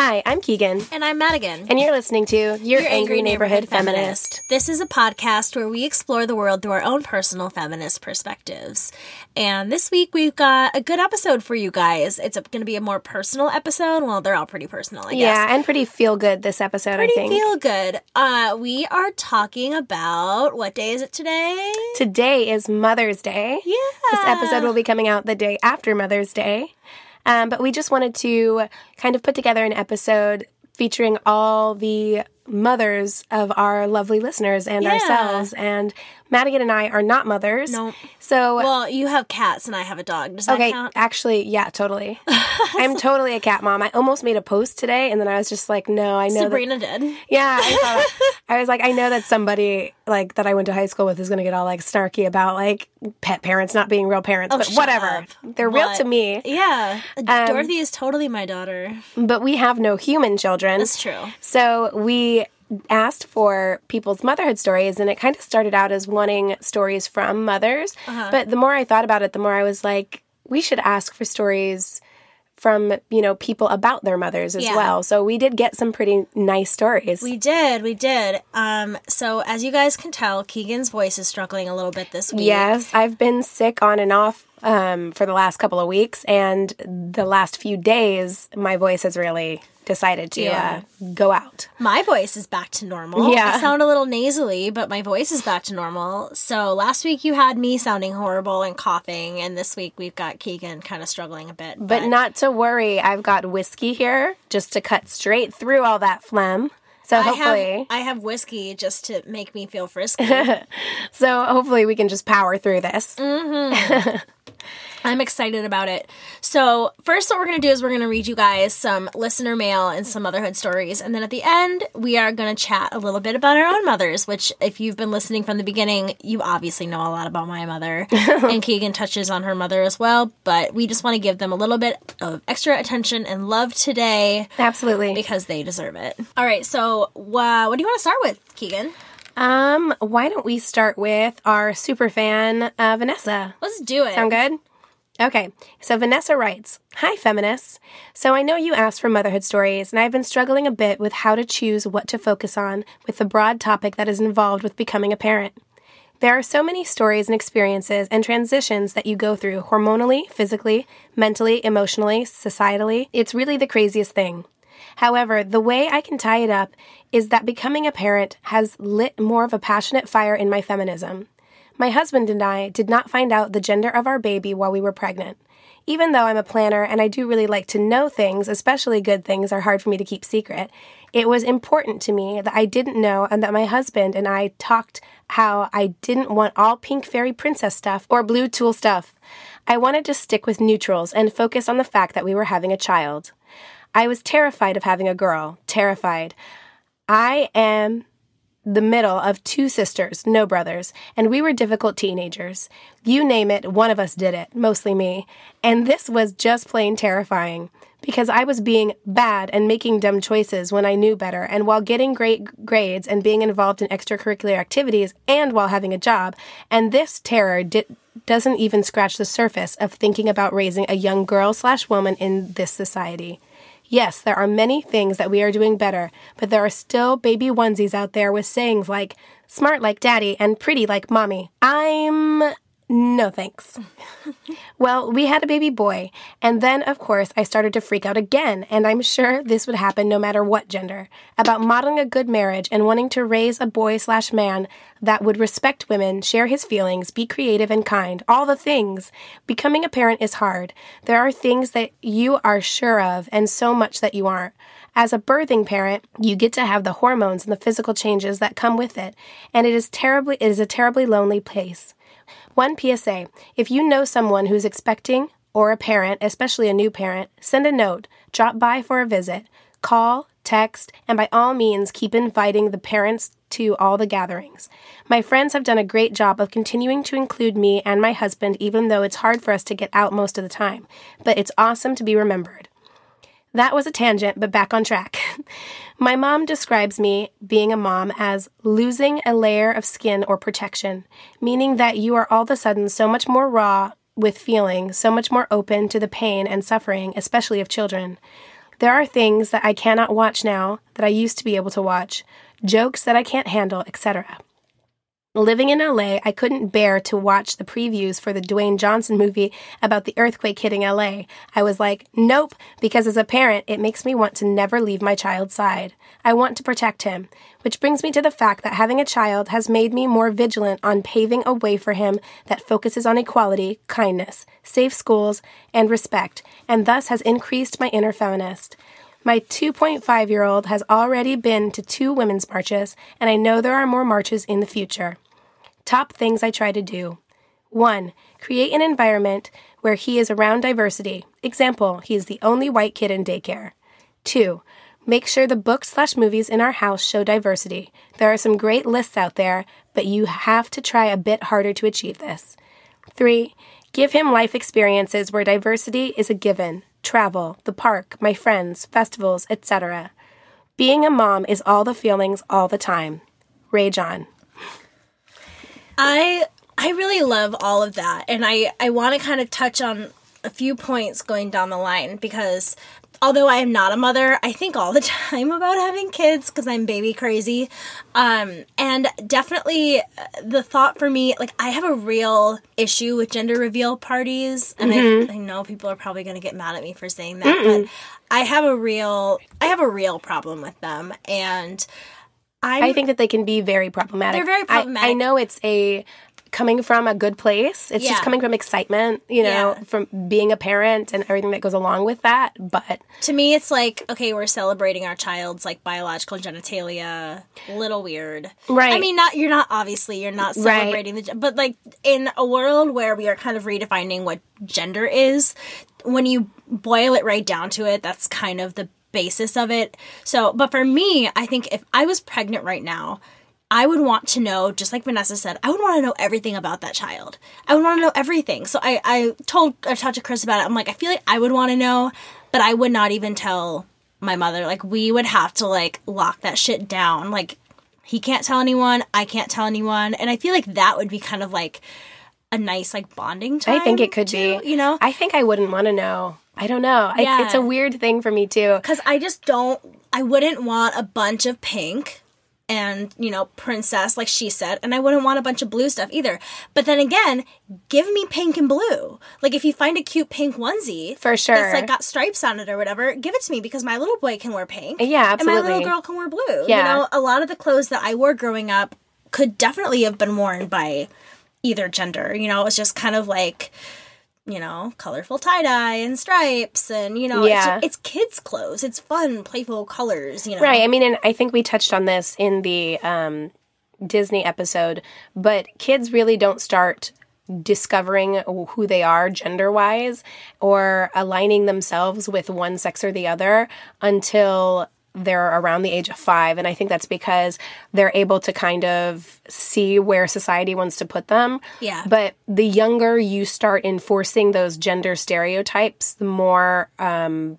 Hi, I'm Keegan, And I'm Madigan. and you're listening to Your, Angry, Neighborhood, Feminist. This is a podcast where we explore the world through our own personal feminist perspectives. And this week we've got a good episode for you guys. It's going to be a more personal episode. Well, they're all pretty personal, I guess. Yeah, and pretty feel good this episode, Pretty I think. feel good. Uh, we are talking about what day is it today? Today is Mother's Day. Yeah. This episode will be coming out the day after Mother's Day. Um, but we just wanted to kind of put together an episode featuring all the mothers of our lovely listeners and Yeah. ourselves. And Madigan and I are not mothers. No. So Well, you have cats and I have a dog. Does that Okay, count? actually, yeah, totally. I'm totally a cat mom. I almost made a post today, and then I was just like, no, I know. that- Sabrina did. yeah, I, that. I was like, I know that somebody like that I went to high school with is going to get all like snarky about like pet parents not being real parents, but shut whatever. up. They're real to me. Yeah. Um, Dorothy is totally my daughter. But we have no human children. That's true. So we asked for people's motherhood stories and it kind of started out as wanting stories from mothers Uh-huh. but the more i thought about it the more i was like we should ask for stories from you know people about their mothers as Yeah. well so we did get some pretty nice stories We did, we did. Um, so as you guys can tell, Keegan's voice is struggling a little bit this week. yes i've been sick on and off um, for the last couple of weeks and the last few days my voice has really decided to Yeah. uh, go out My voice is back to normal. Yeah. I sound a little nasally, but my voice is back to normal. So last week you had me sounding horrible and coughing, and this week we've got Keegan kind of struggling a bit. But not to worry, I've got whiskey here just to cut straight through all that phlegm. So I hopefully, have I have whiskey just to make me feel frisky. so hopefully we can just power through this. I'm excited about it. So, first, what we're going to do is we're going to read you guys some listener mail and some motherhood stories. And then at the end, we are going to chat a little bit about our own mothers, which, if you've been listening from the beginning, you obviously know a lot about my mother. and Keegan touches on her mother as well. But we just want to give them a little bit of extra attention and love today Absolutely. because they deserve it. All right. So, uh, what do you want to start with, Keegan? Um, why don't we start with our super fan uh, Vanessa? Let's do it. Sound good? Okay, so Vanessa writes Hi, feminists. So I know you asked for motherhood stories, and I've been struggling a bit with how to choose what to focus on with the broad topic that is involved with becoming a parent. There are so many stories and experiences and transitions that you go through hormonally, physically, mentally, emotionally, societally. It's really the craziest thing. However, the way I can tie it up is that becoming a parent has lit more of a passionate fire in my feminism. My husband and I did not find out the gender of our baby while we were pregnant. Even though I'm a planner and I do really like to know things, especially good things are hard for me to keep secret, it was important to me that I didn't know and that my husband and I talked how I didn't want all pink fairy princess stuff or blue tulle stuff. I wanted to stick with neutrals and focus on the fact that we were having a child. I was terrified of having a girl. Terrified. I am the middle of two sisters, no brothers, and we were difficult teenagers. You name it, one of us did it, mostly me. And this was just plain terrifying because I was being bad and making dumb choices when I knew better, and while getting great grades and being involved in extracurricular activities and while having a job. And this terror doesn't even scratch the surface of thinking about raising a young girl slash woman in this society. Yes, there are many things that we are doing better, but there are still baby onesies out there with sayings like smart like daddy and pretty like mommy. I'm no thanks. well, we had a baby boy, and then, of course, I started to freak out again, and I'm sure this would happen no matter what gender, about modeling a good marriage and wanting to raise a boy slash man that would respect women, share his feelings, be creative and kind, all the things. Becoming a parent is hard. There are things that you are sure of, and so much that you aren't. As a birthing parent, you get to have the hormones and the physical changes that come with it, and it is terribly it is a terribly lonely place. One PSA if you know someone who's expecting, or a parent, especially a new parent, send a note, drop by for a visit, call, text, and by all means keep inviting the parents to all the gatherings. My friends have done a great job of continuing to include me and my husband, even though it's hard for us to get out most of the time. But it's awesome to be remembered. That was a tangent, but back on track. My mom describes me, being a mom, as losing a layer of skin or protection, meaning that you are all of a sudden so much more raw with feeling, so much more open to the pain and suffering, especially of children. There are things that I cannot watch now that I used to be able to watch, jokes that I can't handle, etc. Living in LA, I couldn't bear to watch the previews for the Dwayne Johnson movie about the earthquake hitting LA. I was like, nope, because as a parent, it makes me want to never leave my child's side. I want to protect him. Which brings me to the fact that having a child has made me more vigilant on paving a way for him that focuses on equality, kindness, safe schools, and respect, and thus has increased my inner feminist. My 2.5 year old has already been to two women's marches, and I know there are more marches in the future. Top things I try to do. 1. Create an environment where he is around diversity. Example, he is the only white kid in daycare. 2. Make sure the books slash movies in our house show diversity. There are some great lists out there, but you have to try a bit harder to achieve this. 3. Give him life experiences where diversity is a given. Travel, the park, my friends, festivals, etc. Being a mom is all the feelings all the time. Rage on. I I really love all of that, and I I want to kind of touch on a few points going down the line because although I am not a mother, I think all the time about having kids because I'm baby crazy. Um, and definitely uh, the thought for me, like, I have a real issue with gender reveal parties. And mm-hmm. I, I, know people are probably going to get mad at me for saying that, Mm-mm. but I have a real, I have a real problem with them. And I'm, i think that they can be very problematic. They're very problematic. I, I know it's a coming from a good place. It's yeah. just coming from excitement, you know, yeah. from being a parent and everything that goes along with that. But to me, it's like, okay, we're celebrating our child's like biological genitalia. Little weird. Right. I mean, not, you're not, obviously, you're not celebrating right. the, but like in a world where we are kind of redefining what gender is, when you boil it right down to it, that's kind of the basis of it. So, but for me, I think if I was pregnant right now, I would want to know, just like Vanessa said, I would want to know everything about that child. I would want to know everything. So I, I told, I talked to Chris about it. I'm like, I feel like I would want to know, but I would not even tell my mother. Like, we would have to, like, lock that shit down. Like, he can't tell anyone, I can't tell anyone. And I feel like that would be kind of like a nice like bonding time. I think it could too, be. You know, I think I wouldn't want to know. I don't know. It's, Yeah. it's a weird thing for me too. because I just don't. I wouldn't want a bunch of pink and you know princess like she said and i wouldn't want a bunch of blue stuff either. But then again give me pink and blue. Like if you find a cute pink onesie For sure. that's like got stripes on it or whatever give it to me because my little boy can wear pink. Yeah, and my little girl can wear blue. Yeah. you know a lot of the clothes that i wore growing up could definitely have been worn by either gender. You know it was just kind of like you know, colorful tie dye and stripes, and you know, Yeah. it's, it's kids' clothes. It's fun, playful colors. You know, Right. I mean, and I think we touched on this in the um, Disney episode, but kids really don't start discovering who they are gender wise or aligning themselves with one sex or the other until they're around the age of five. And I think that's because they're able to kind of see where society wants to put them. Yeah. But the younger you start enforcing those gender stereotypes, the more um,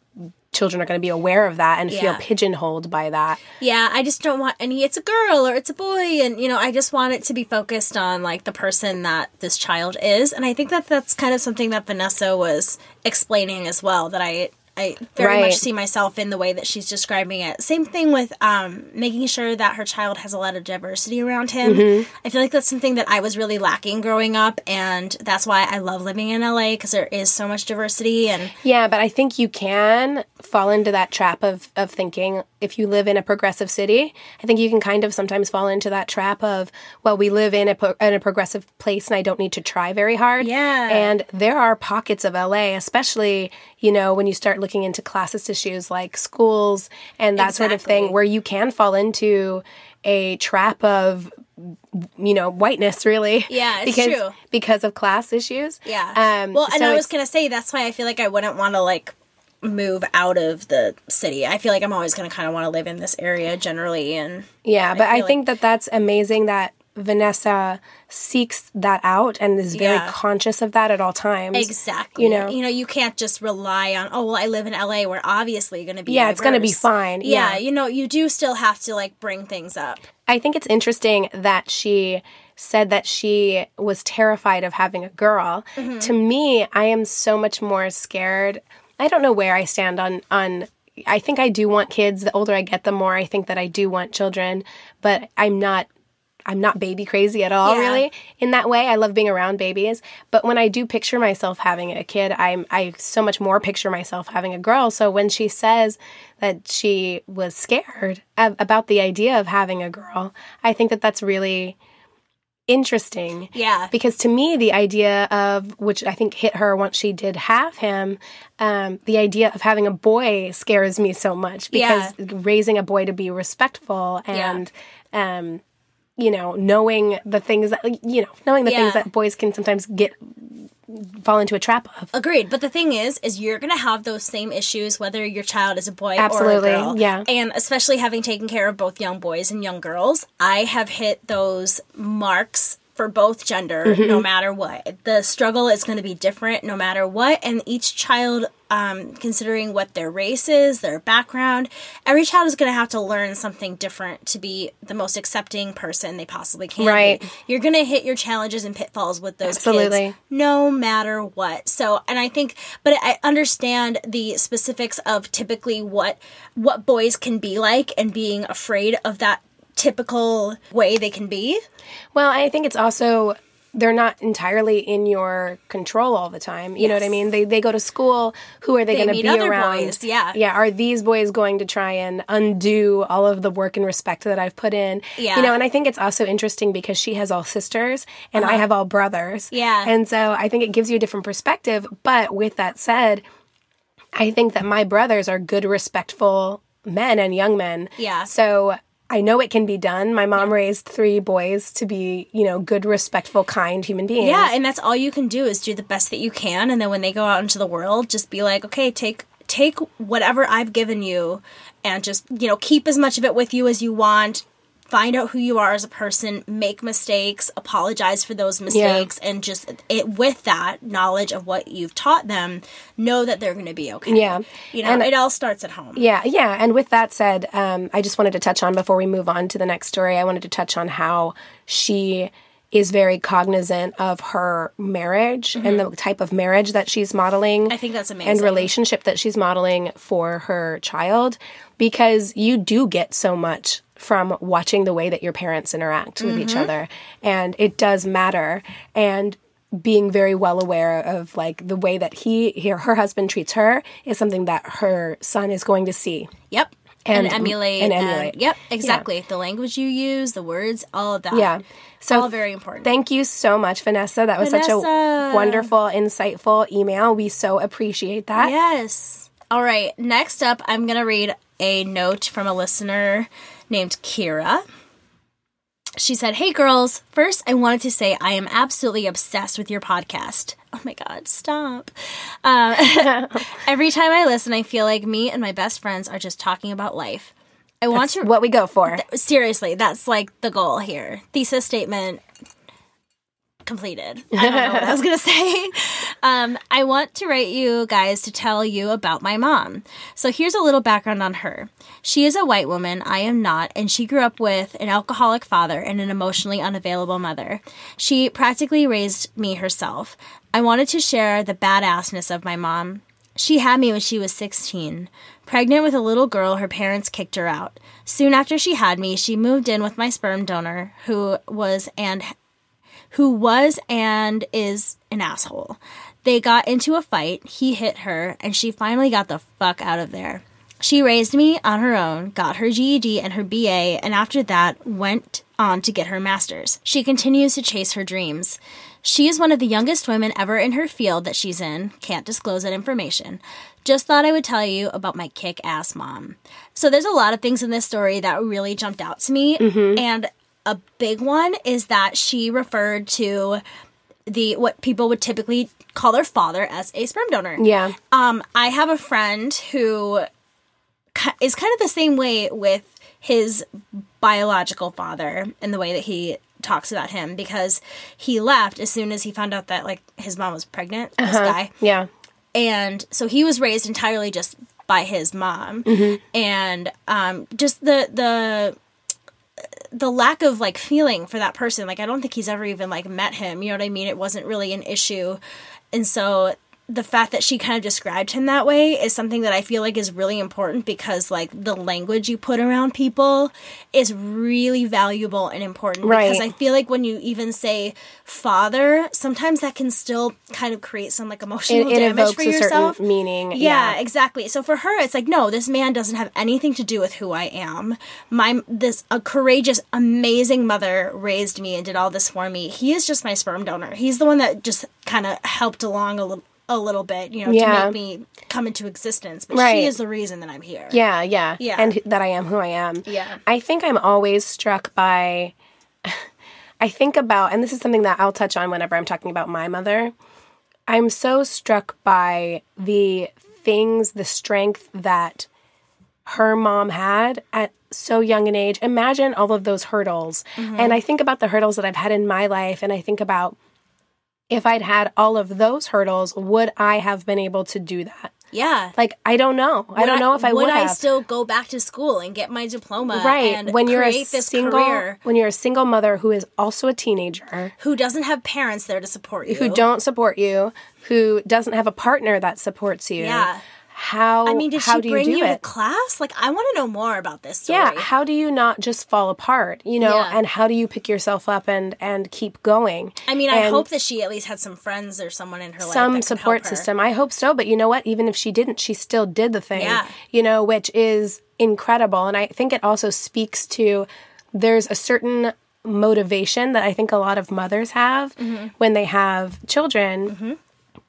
children are going to be aware of that and feel pigeonholed by that. Yeah, I just don't want any. It's a girl or it's a boy, and you know, I just want it to be focused on like the person that this child is, and I think that that's kind of something that Vanessa was explaining as well. That I. I very Right. much see myself in the way that she's describing it. Same thing with um, making sure that her child has a lot of diversity around him. Mm-hmm. I feel like that's something that I was really lacking growing up, and that's why I love living in LA because there is so much diversity. And Yeah, but I think you can fall into that trap of, of thinking if you live in a progressive city, I think you can kind of sometimes fall into that trap of, well, we live in a, pro- in a progressive place and I don't need to try very hard. Yeah. And there are pockets of LA, especially, you know, when you start looking into classist issues like schools and that sort of thing, where you can fall into a trap of, you know, whiteness, really. Yeah, it's because, true. Because of class issues. Yeah. Um, well, and so I was gonna say that's why I feel like I wouldn't want to like move out of the city. I feel like I'm always gonna kind of want to live in this area generally, and Yeah, but I, think that that's amazing that Vanessa seeks that out and is very Yeah. conscious of that at all times. exactly. You know. you know, you can't just rely on. Oh, well, I live in LA. We're obviously gonna be. Yeah, it's gonna be fine. Yeah, Yeah. you know, you do still have to like bring things up. I think it's interesting that she said that she was terrified of having a girl. Mm-hmm. To me, I am so much more scared. I don't know where I stand on on I think I do want kids. The older I get, the more I think that I do want children, but I'm not I'm not baby crazy at all Yeah. really in that way. I love being around babies, but when I do picture myself having a kid, I'm I so much more picture myself having a girl. So when she says that she was scared ab- about the idea of having a girl, I think that that's really interesting. Yeah. Because to me, the idea of which I think hit her once she did have him, um, the idea of having a boy scares me so much because raising a boy to be respectful and, um, you know, knowing the things that you know, knowing the Yeah. things that boys can sometimes get fall into a trap of. Agreed. But the thing is, is you're gonna have those same issues whether your child is a boy Absolutely, or a girl. yeah. And especially having taken care of both young boys and young girls, I have hit those marks for both gender Mm-hmm. no matter what. The struggle is gonna be different no matter what, and each child um, considering what their race is, their background, every child is going to have to learn something different to be the most accepting person they possibly can. be. Right. You're going to hit your challenges and pitfalls with those Absolutely. kids no matter what. So, and I think, but I understand the specifics of typically what what boys can be like and being afraid of that typical way they can be. Well, I think it's also they're not entirely in your control all the time. You know what I mean? They they go to school. Who are they, They going to be around? boys, yeah. yeah. Are these boys going to try and undo all of the work and respect that I've put in? Yeah. You know, and I think it's also interesting because she has all sisters and I have all brothers. Uh-huh. Yeah. And so I think it gives you a different perspective. But with that said, I think that my brothers are good, respectful men and young men. Yeah. So I know it can be done. My mom raised three boys to be, you know, good, respectful, kind human beings. Yeah, and that's all you can do is do the best that you can and then when they go out into the world, just be like, "Okay, take take whatever I've given you and just, you know, keep as much of it with you as you want." Find out who you are as a person, make mistakes, apologize for those mistakes, and just it with that knowledge of what you've taught them, know that they're going to be okay. Yeah. you know, And- it all starts at home. Yeah, yeah. And with that said, um, I just wanted to touch on before we move on to the next story, I wanted to touch on how she is very cognizant of her marriage and the type of marriage that she's modeling Mm-hmm. I think that's amazing. and relationship that she's modeling for her child because you do get so much from watching the way that your parents interact with each Mm-hmm. other and it does matter and being very well aware of like the way that he, he her husband treats her is something that her son is going to see Yep. And, And- emulate. and emulate. yep, exactly. The language you use, the words, all of that. yeah so all very important. Thank you so much, Vanessa. That was such a wonderful, insightful email. We so appreciate that. Yes. All right. Next up, I'm going to read a note from a listener named Kira. She said, Hey girls, first I wanted to say I am absolutely obsessed with your podcast. Oh my God, stop. Um, every time I listen, I feel like me and my best friends are just talking about life. I want to What we go for. seriously, that's like the goal here. Thesis statement completed. I don't know what I was gonna say. Um, I want to write you guys to tell you about my mom. So here's a little background on her. She is a white woman. I am not, and she grew up with an alcoholic father and an emotionally unavailable mother. She practically raised me herself. I wanted to share the badassness of my mom. She had me when she was 16. Pregnant with a little girl, her parents kicked her out. Soon after she had me, she moved in with my sperm donor, who was and who was and is an asshole. They got into a fight, he hit her, and she finally got the fuck out of there. She raised me on her own, got her GED and her BA, and after that went on to get her master's. She continues to chase her dreams. She is one of the youngest women ever in her field that she's in. Can't disclose that information. Just thought I would tell you about my kick ass mom. So there's a lot of things in this story that really jumped out to me. Mm-hmm. And a big one is that she referred to the what people would typically call their father as a sperm donor. Yeah. Um, I have a friend who is kind of the same way with his biological father in the way that he talks about him because he left as soon as he found out that like his mom was pregnant. This guy, Yeah. and so he was raised entirely just by his mom, Mm-hmm. and um, just the the the lack of like feeling for that person. Like i don't think he's ever even like met him. You know what i mean? It wasn't really an issue. And so the fact that she kind of described him that way is something that i feel like is really important because like the language you put around people is really valuable and important right. because i feel like when you even say father sometimes that can still kind of create some like emotional It, it damage for a yourself meaning. yeah, exactly. So for her, it's like, no, this man doesn't have anything to do with who I am. My this a courageous, amazing mother raised me and did all this for me. He is just my sperm donor. He's the one that just kind of helped along a little a little bit, you know, Yeah. to make me come into existence. But Right. she is the reason that I'm here. Yeah, yeah. Yeah. And that I am who I am. Yeah. I think I'm always struck by I think about and this is something that I'll touch on whenever I'm talking about my mother. I'm so struck by the things, the strength that her mom had at so young an age. Imagine all of those hurdles. Mm-hmm. And I think about the hurdles that I've had in my life and I think about if I'd had all of those hurdles, would I have been able to do that? Yeah. Like I don't know. I don't know if I would, would I have. still go back to school and get my diploma right and when you're a single career when you're a single mother who is also a teenager who doesn't have parents there to support you. who don't support you who doesn't have a partner that supports you Yeah. How I mean, did how she do you bring do you to class? Like, I want to know more about this story. yeah how do you not just fall apart you know Yeah. and how do you pick yourself up and and keep going I mean, I hope that she at least had some friends or someone in her life. some support help her. system i hope so but you know what even if she didn't she still did the thing Yeah. you know which is incredible and i think it also speaks to there's a certain motivation that i think a lot of mothers have Mm-hmm. when they have children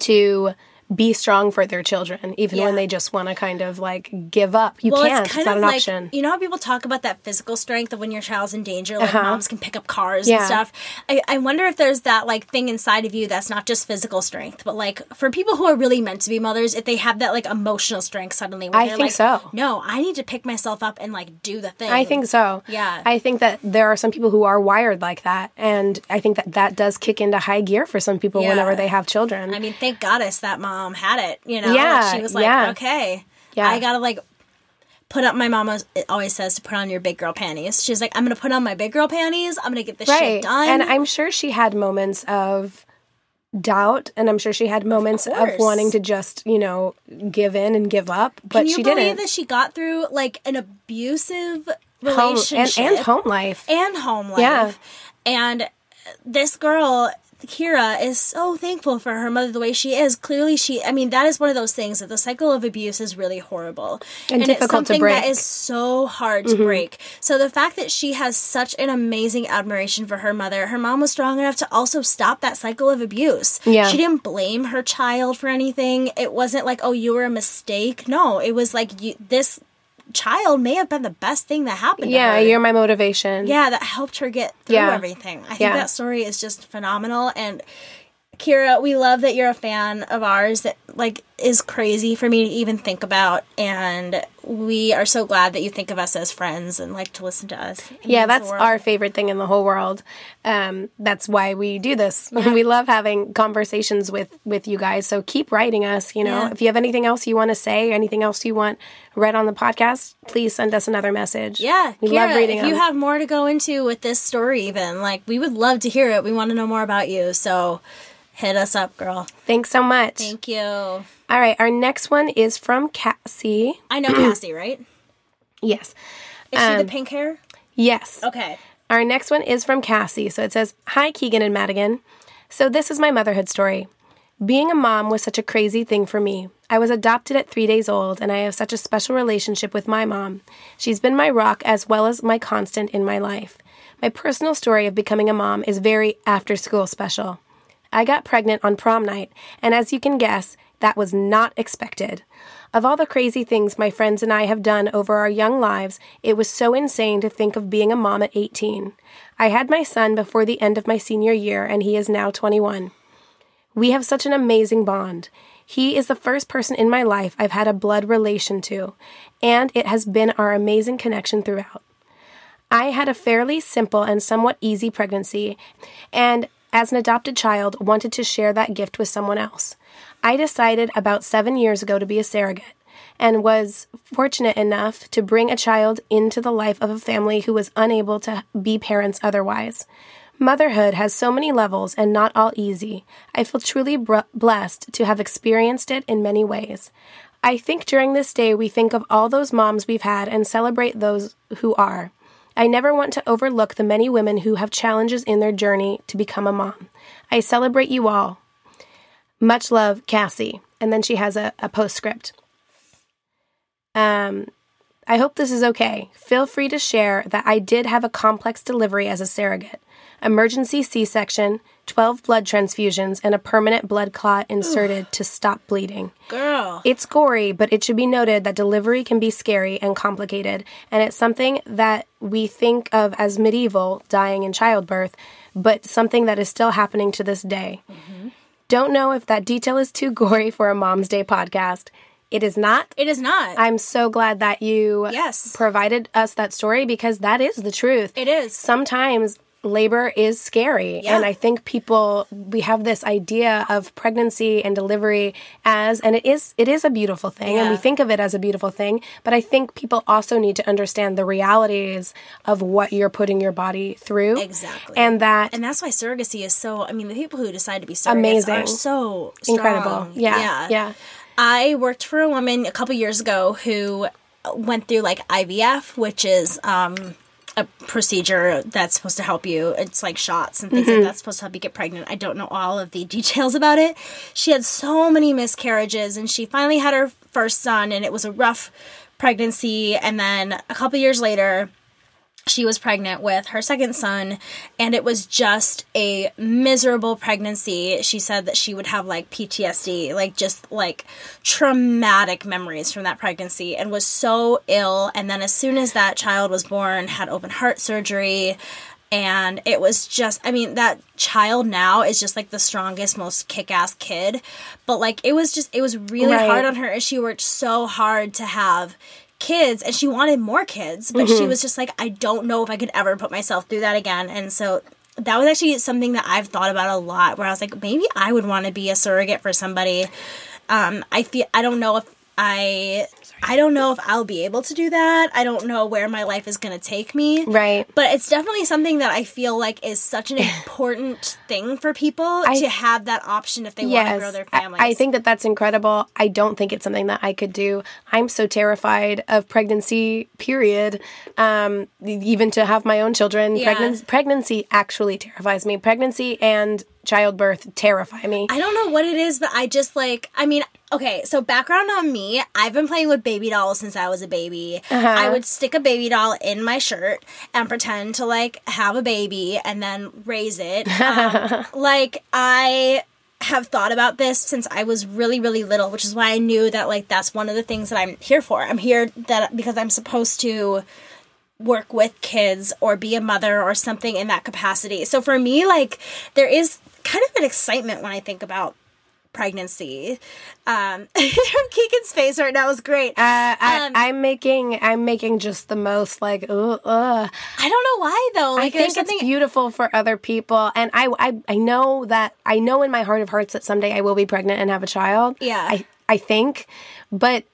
to be strong for their children even Yeah. when they just want to kind of like give up you Well, can't it's it's, not of an like option you know how people talk about that physical strength of when your child's in danger, like moms can pick up cars Uh-huh. Yeah. and stuff. I, I wonder if there's that like thing inside of you that's not just physical strength, but like for people who are really meant to be mothers, if they have that like emotional strength suddenly, where I they're think like, so. No, I need to pick myself up and like do the thing. I think so. Yeah. I think that there are some people who are wired like that. And I think that that does kick into high gear for some people Yeah. whenever they have children. I mean, thank goddess that mom had it. You know, Yeah, she was like, yeah. okay, Yeah. I gotta like put up my mama It always says to put on your big girl panties. She's like, I'm gonna put on my big girl panties. I'm gonna get this shit done. And I'm sure she had moments of doubt and I'm sure she had moments of, course. wanting to just, you know, give in and give up, but Can you she believe didn't. that she got through like an abusive Home, relationship and, and home life. and home life. Yeah. And this girl, Kira, is so thankful for her mother the way she is. Clearly, she, I mean, that is one of those things that the cycle of abuse is really horrible. And it's difficult to something break. Mm-hmm. that is so hard to break. So the fact that she has such an amazing admiration for her mother, her mom was strong enough to also stop that cycle of abuse. Yeah. She didn't blame her child for anything. It wasn't like, oh, you were a mistake. No, it was like, you, this child may have been the best thing that happened yeah, to her you're my motivation. yeah that helped her get through Yeah. everything i think Yeah. that story is just phenomenal and kira we love that you're a fan of ours that like is crazy for me to even think about and we are so glad that you think of us as friends and like to listen to us Yeah, that's our favorite thing in the whole world. Um, that's why we do this. we love having conversations with with you guys. So keep writing us. You know, Yeah. if you have anything else you want to say, anything else you want read on the podcast, please send us another message. yeah, we Kira, love reading if you them. have more to go into with this story, even like we would love to hear it. We want to know more about you, so hit us up, girl. Thanks so much. Thank you. All right, our next one is from Cassie. I know Cassie, right? Yes, Is she Um, the pink hair? yes. Okay. Our next one is from Cassie. So it says, Hi, Keegan and Madigan. So this is my motherhood story. Being a mom was such a crazy thing for me. I was adopted at three days old, and I have such a special relationship with my mom. She's been my rock as well as my constant in my life. My personal story of becoming a mom is very after school special. I got pregnant on prom night, and as you can guess, that was not expected. Of all the crazy things my friends and I have done over our young lives, it was so insane to think of being a mom at 18. I had my son before the end of my senior year, and he is now 21. We have such an amazing bond. He is the first person in my life I've had a blood relation to, and it has been our amazing connection throughout. I had a fairly simple and somewhat easy pregnancy, and as an adopted child, wanted to share that gift with someone else. I decided about seven years ago to be a surrogate and was fortunate enough to bring a child into the life of a family who was unable to be parents otherwise. Motherhood has so many levels and not all easy. I feel truly br- blessed to have experienced it in many ways. I think during this day we think of all those moms we've had and celebrate those who are. I never want to overlook the many women who have challenges in their journey to become a mom. I celebrate you all. Much love, Cassie. And then she has a, a postscript. Um, I hope this is okay. Feel free to share that I did have a complex delivery as a surrogate emergency C section, 12 blood transfusions, and a permanent blood clot inserted to stop bleeding. Girl. It's gory, but it should be noted that delivery can be scary and complicated, and it's something that we think of as medieval, dying in childbirth, but something that is still happening to this day. Don't know if that detail is too gory for a Mom's Day podcast. It is not. It is not. I'm so glad that you Yes. provided us that story because that is the truth. it is. Sometimes labor is scary Yeah. and i think people we have this idea of pregnancy and delivery as and it is it is a beautiful thing and we think of it as a beautiful thing but i think people also need to understand the realities of what you're putting your body through Exactly. and that and that's why surrogacy is so. I mean, the people who decide to be surrogates Amazing. are so strong. incredible yeah yeah, I worked for a woman a couple years ago who went through like IVF, which is um, a procedure that's supposed to help you. It's like shots and things Mm-hmm. like that's supposed to help you get pregnant. I don't know all of the details about it. She had so many miscarriages, and she finally had her first son, and it was a rough pregnancy. And then a couple years later, she was pregnant with her second son and it was just a miserable pregnancy. She said that she would have like ptsd like just like traumatic memories from that pregnancy and was so ill. And then as soon as that child was born had open heart surgery and it was just i mean that child now is just like the strongest most kick-ass kid. But like it was just it was really Right. hard on her and she worked so hard to have kids and she wanted more kids but she was just like i don't know if i could ever put myself through that again. And so that was actually something that i've thought about a lot where i was like maybe i would want to be a surrogate for somebody. Um, i feel i don't know if I I don't know if I'll be able to do that. I don't know where my life is going to take me. Right. But it's definitely something that I feel like is such an important thing for people to have that option if they want to grow their I- families. I, think that that's incredible. I don't think it's something that I could do. I'm so terrified of pregnancy, period. Um, even to have my own children, Yeah. pregnancy, pregnancy actually terrifies me. Pregnancy and childbirth terrify me. I don't know what it is, but I just like, I mean, okay, so background on me, I've been playing with baby dolls since I was a baby. Uh-huh. I would stick a baby doll in my shirt and pretend to like have a baby and then raise it. Um, like, I have thought about this since I was really, really little, which is why I knew that like that's one of the things that I'm here for. I'm here that because I'm supposed to work with kids or be a mother or something in that capacity. So for me, like there is kind of an excitement when I think about pregnancy. Um, Keegan's face right now is great. Uh, I, Um, I'm making I'm making just the most like ugh, ugh. I don't know why though. I Like there's think it's beautiful for other people, and I, I I know that I know in my heart of hearts that someday I will be pregnant and have a child. Yeah. I I think, but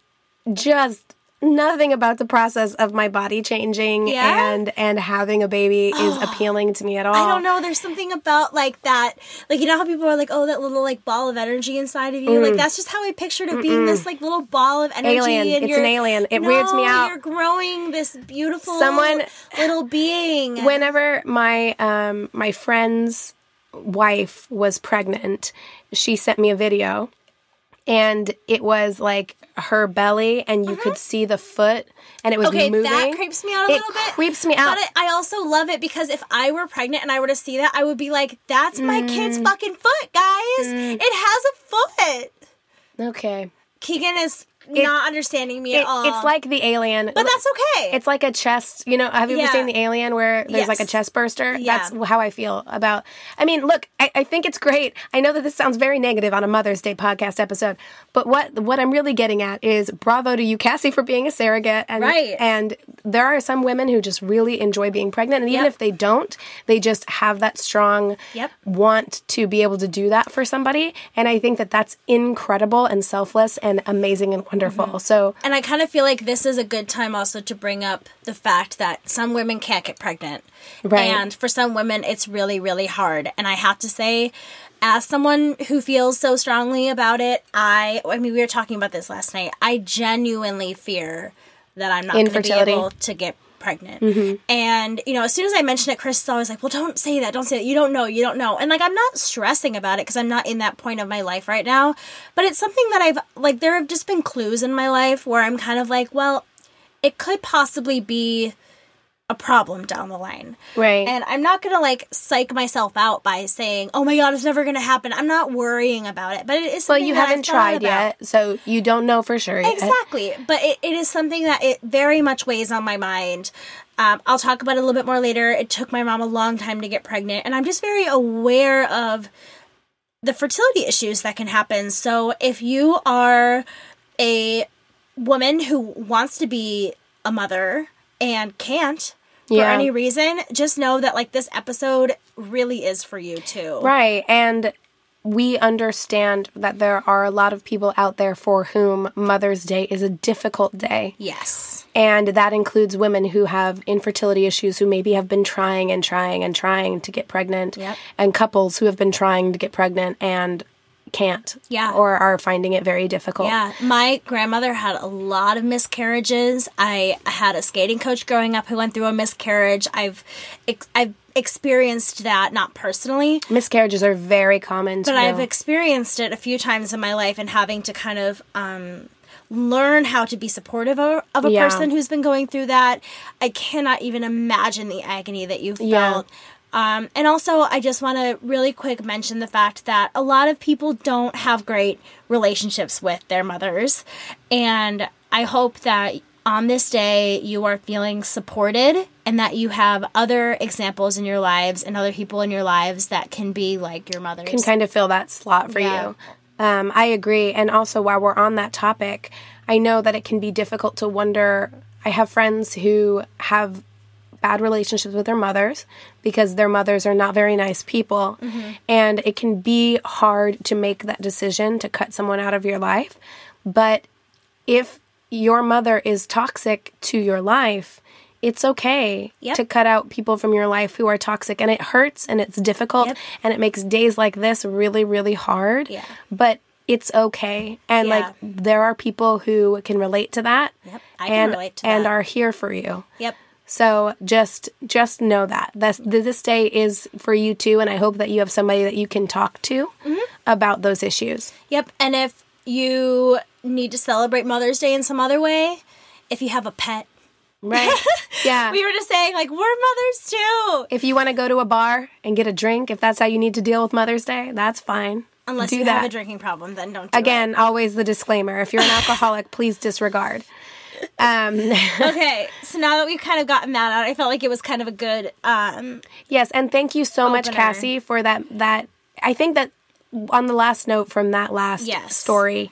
just nothing about the process of my body changing Yeah? and and having a baby is appealing to me at all. I don't know. There's something about like that. Like you know how people are like, oh, that little like ball of energy inside of you. Like that's just how I pictured it being this like little ball of energy. Mm. Alien. And It's you're, an alien. It weirds me out. You're growing this beautiful Someone- little being. whenever my um my friend's wife was pregnant, she sent me a video and it was like her belly and you could see the foot and it was Uh-huh. Okay, moving. that creeps me out a it little bit. creeps me out. But it, I also love it because if I were pregnant and I were to see that, I would be like, "That's my Mm. kid's fucking foot, guys. It has a foot." okay. Keegan is not understanding me It, at all. it's like the alien. but that's okay. It's like a chest, you know, have you Yeah. ever seen the alien where there's like a chest burster? Yeah. That's how I feel about I mean, look, I, I think it's great. I know that this sounds very negative on a Mother's Day podcast episode, but what what I'm really getting at is bravo to you, Cassie, for being a surrogate. And Right. and there are some women who just really enjoy being pregnant. And even Yep. if they don't, they just have that strong Yep. want to be able to do that for somebody. And I think that that's incredible and selfless and amazing and wonderful. Mm-hmm. So and I kind of feel like this is a good time also to bring up the fact that some women can't get pregnant. Right. And for some women, it's really, really hard. And I have to say, as someone who feels so strongly about it, I, I mean, we were talking about this last night. I genuinely fear that I'm not going to be able to get pregnant. Mm-hmm. And, you know, as soon as I mention it, Chris is always like, well, don't say that. Don't say that. You don't know. You don't know. And, like, I'm not stressing about it because I'm not in that point of my life right now. But it's something that I've, like, there have just been clues in my life where I'm kind of like, well, it could possibly be a problem down the line. Right. And I'm not gonna like psych myself out by saying, "Oh my god, it's never gonna happen." I'm not worrying about it, but it is. Well, you haven't tried about. yet, so you don't know for sure yet. Exactly, but it, it is something that it very much weighs on my mind. Um, I'll talk about it a little bit more later. It took my mom a long time to get pregnant, and I'm just very aware of the fertility issues that can happen. So if you are a woman who wants to be a mother and can't for Yeah. any reason, just know that like this episode really is for you too. Right. And we understand that there are a lot of people out there for whom Mother's Day is a difficult day. Yes. And that includes women who have infertility issues who maybe have been trying and trying and trying to get pregnant. Yep. And couples who have been trying to get pregnant and can't. Yeah. Or are finding it very difficult. Yeah, my grandmother had a lot of miscarriages. I had a skating coach growing up who went through a miscarriage. I've ex- I've experienced that not personally, Miscarriages are very common but too. I've experienced it a few times in my life and having to kind of um learn how to be supportive of, of a Yeah. person who's been going through that. I cannot even imagine the agony that you felt. Yeah. Um, and also, I just want to really quick mention the fact that a lot of people don't have great relationships with their mothers. And I hope that on this day you are feeling supported and that you have other examples in your lives and other people in your lives that can be like your mothers. can kind of fill that slot for Yeah. you. Um, I agree. And also, while we're on that topic, I know that it can be difficult to wonder. I have friends who have bad relationships with their mothers because their mothers are not very nice people. And it can be hard to make that decision to cut someone out of your life. But if your mother is toxic to your life, it's okay Yep. to cut out people from your life who are toxic and it hurts and it's difficult Yep. and it makes days like this really really hard. Yeah. But it's okay. And Yeah. like there are people who can relate to that. Yep, I can and relate to and that. are here for you. Yep. So just just know that this this day is for you too, and I hope that you have somebody that you can talk to Mm-hmm. about those issues. Yep. And if you need to celebrate Mother's Day in some other way, if you have a pet, Right? yeah. we were just saying like we're mothers too. if you want to go to a bar and get a drink, if that's how you need to deal with Mother's Day, that's fine. Unless Do you that. have a drinking problem, then don't. Do Again, always the disclaimer: if you're an alcoholic, please disregard. Um, Okay. So now that we've kind of gotten that out, I felt like it was kind of a good. um yes, and thank you so much, Cassie, for that. That I think that on the last note from that last Yes. story,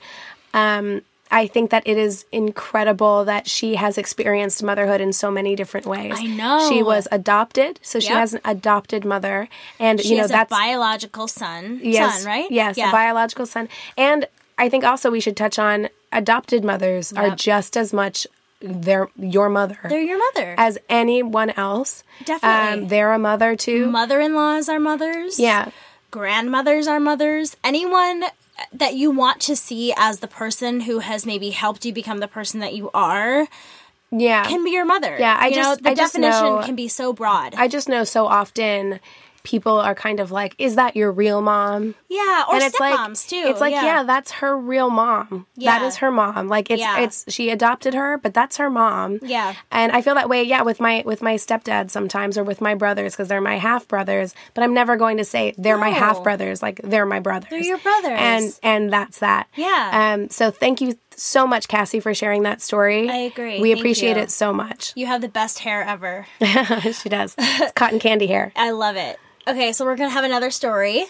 um, I think that it is incredible that she has experienced motherhood in so many different ways. I know. she was adopted, so she Yep. has an adopted mother, and She you know has that's a biological son. yes, Son, right? Yes, Yeah. a biological son, and I think also we should touch on adopted mothers are just as much their your mother They're your mother. as anyone else. Definitely. um, they're a mother too. Mother-in-laws are mothers. yeah, grandmothers are mothers. Anyone that you want to see as the person who has maybe helped you become the person that you are yeah. can be your mother. Yeah, I you know, the I just definition know- can be so broad. I just know so often people are kind of like, "Is that your real mom?" yeah, or and it's like stepmoms too. it's like yeah. that's her real mom that Yeah. is her mom like it's Yeah. it's she adopted her but that's her mom Yeah. and i feel that way yeah with my with my stepdad sometimes or with my brothers because they're my half brothers but i'm never going to say they're my half brothers like they're my brothers they're your brothers. and and that's that Yeah. um so thank you so much cassie for sharing that story I agree. we Thank appreciate you. it so much You have the best hair ever. she does it's cotton candy hair I love it. Okay, so we're going to have another story.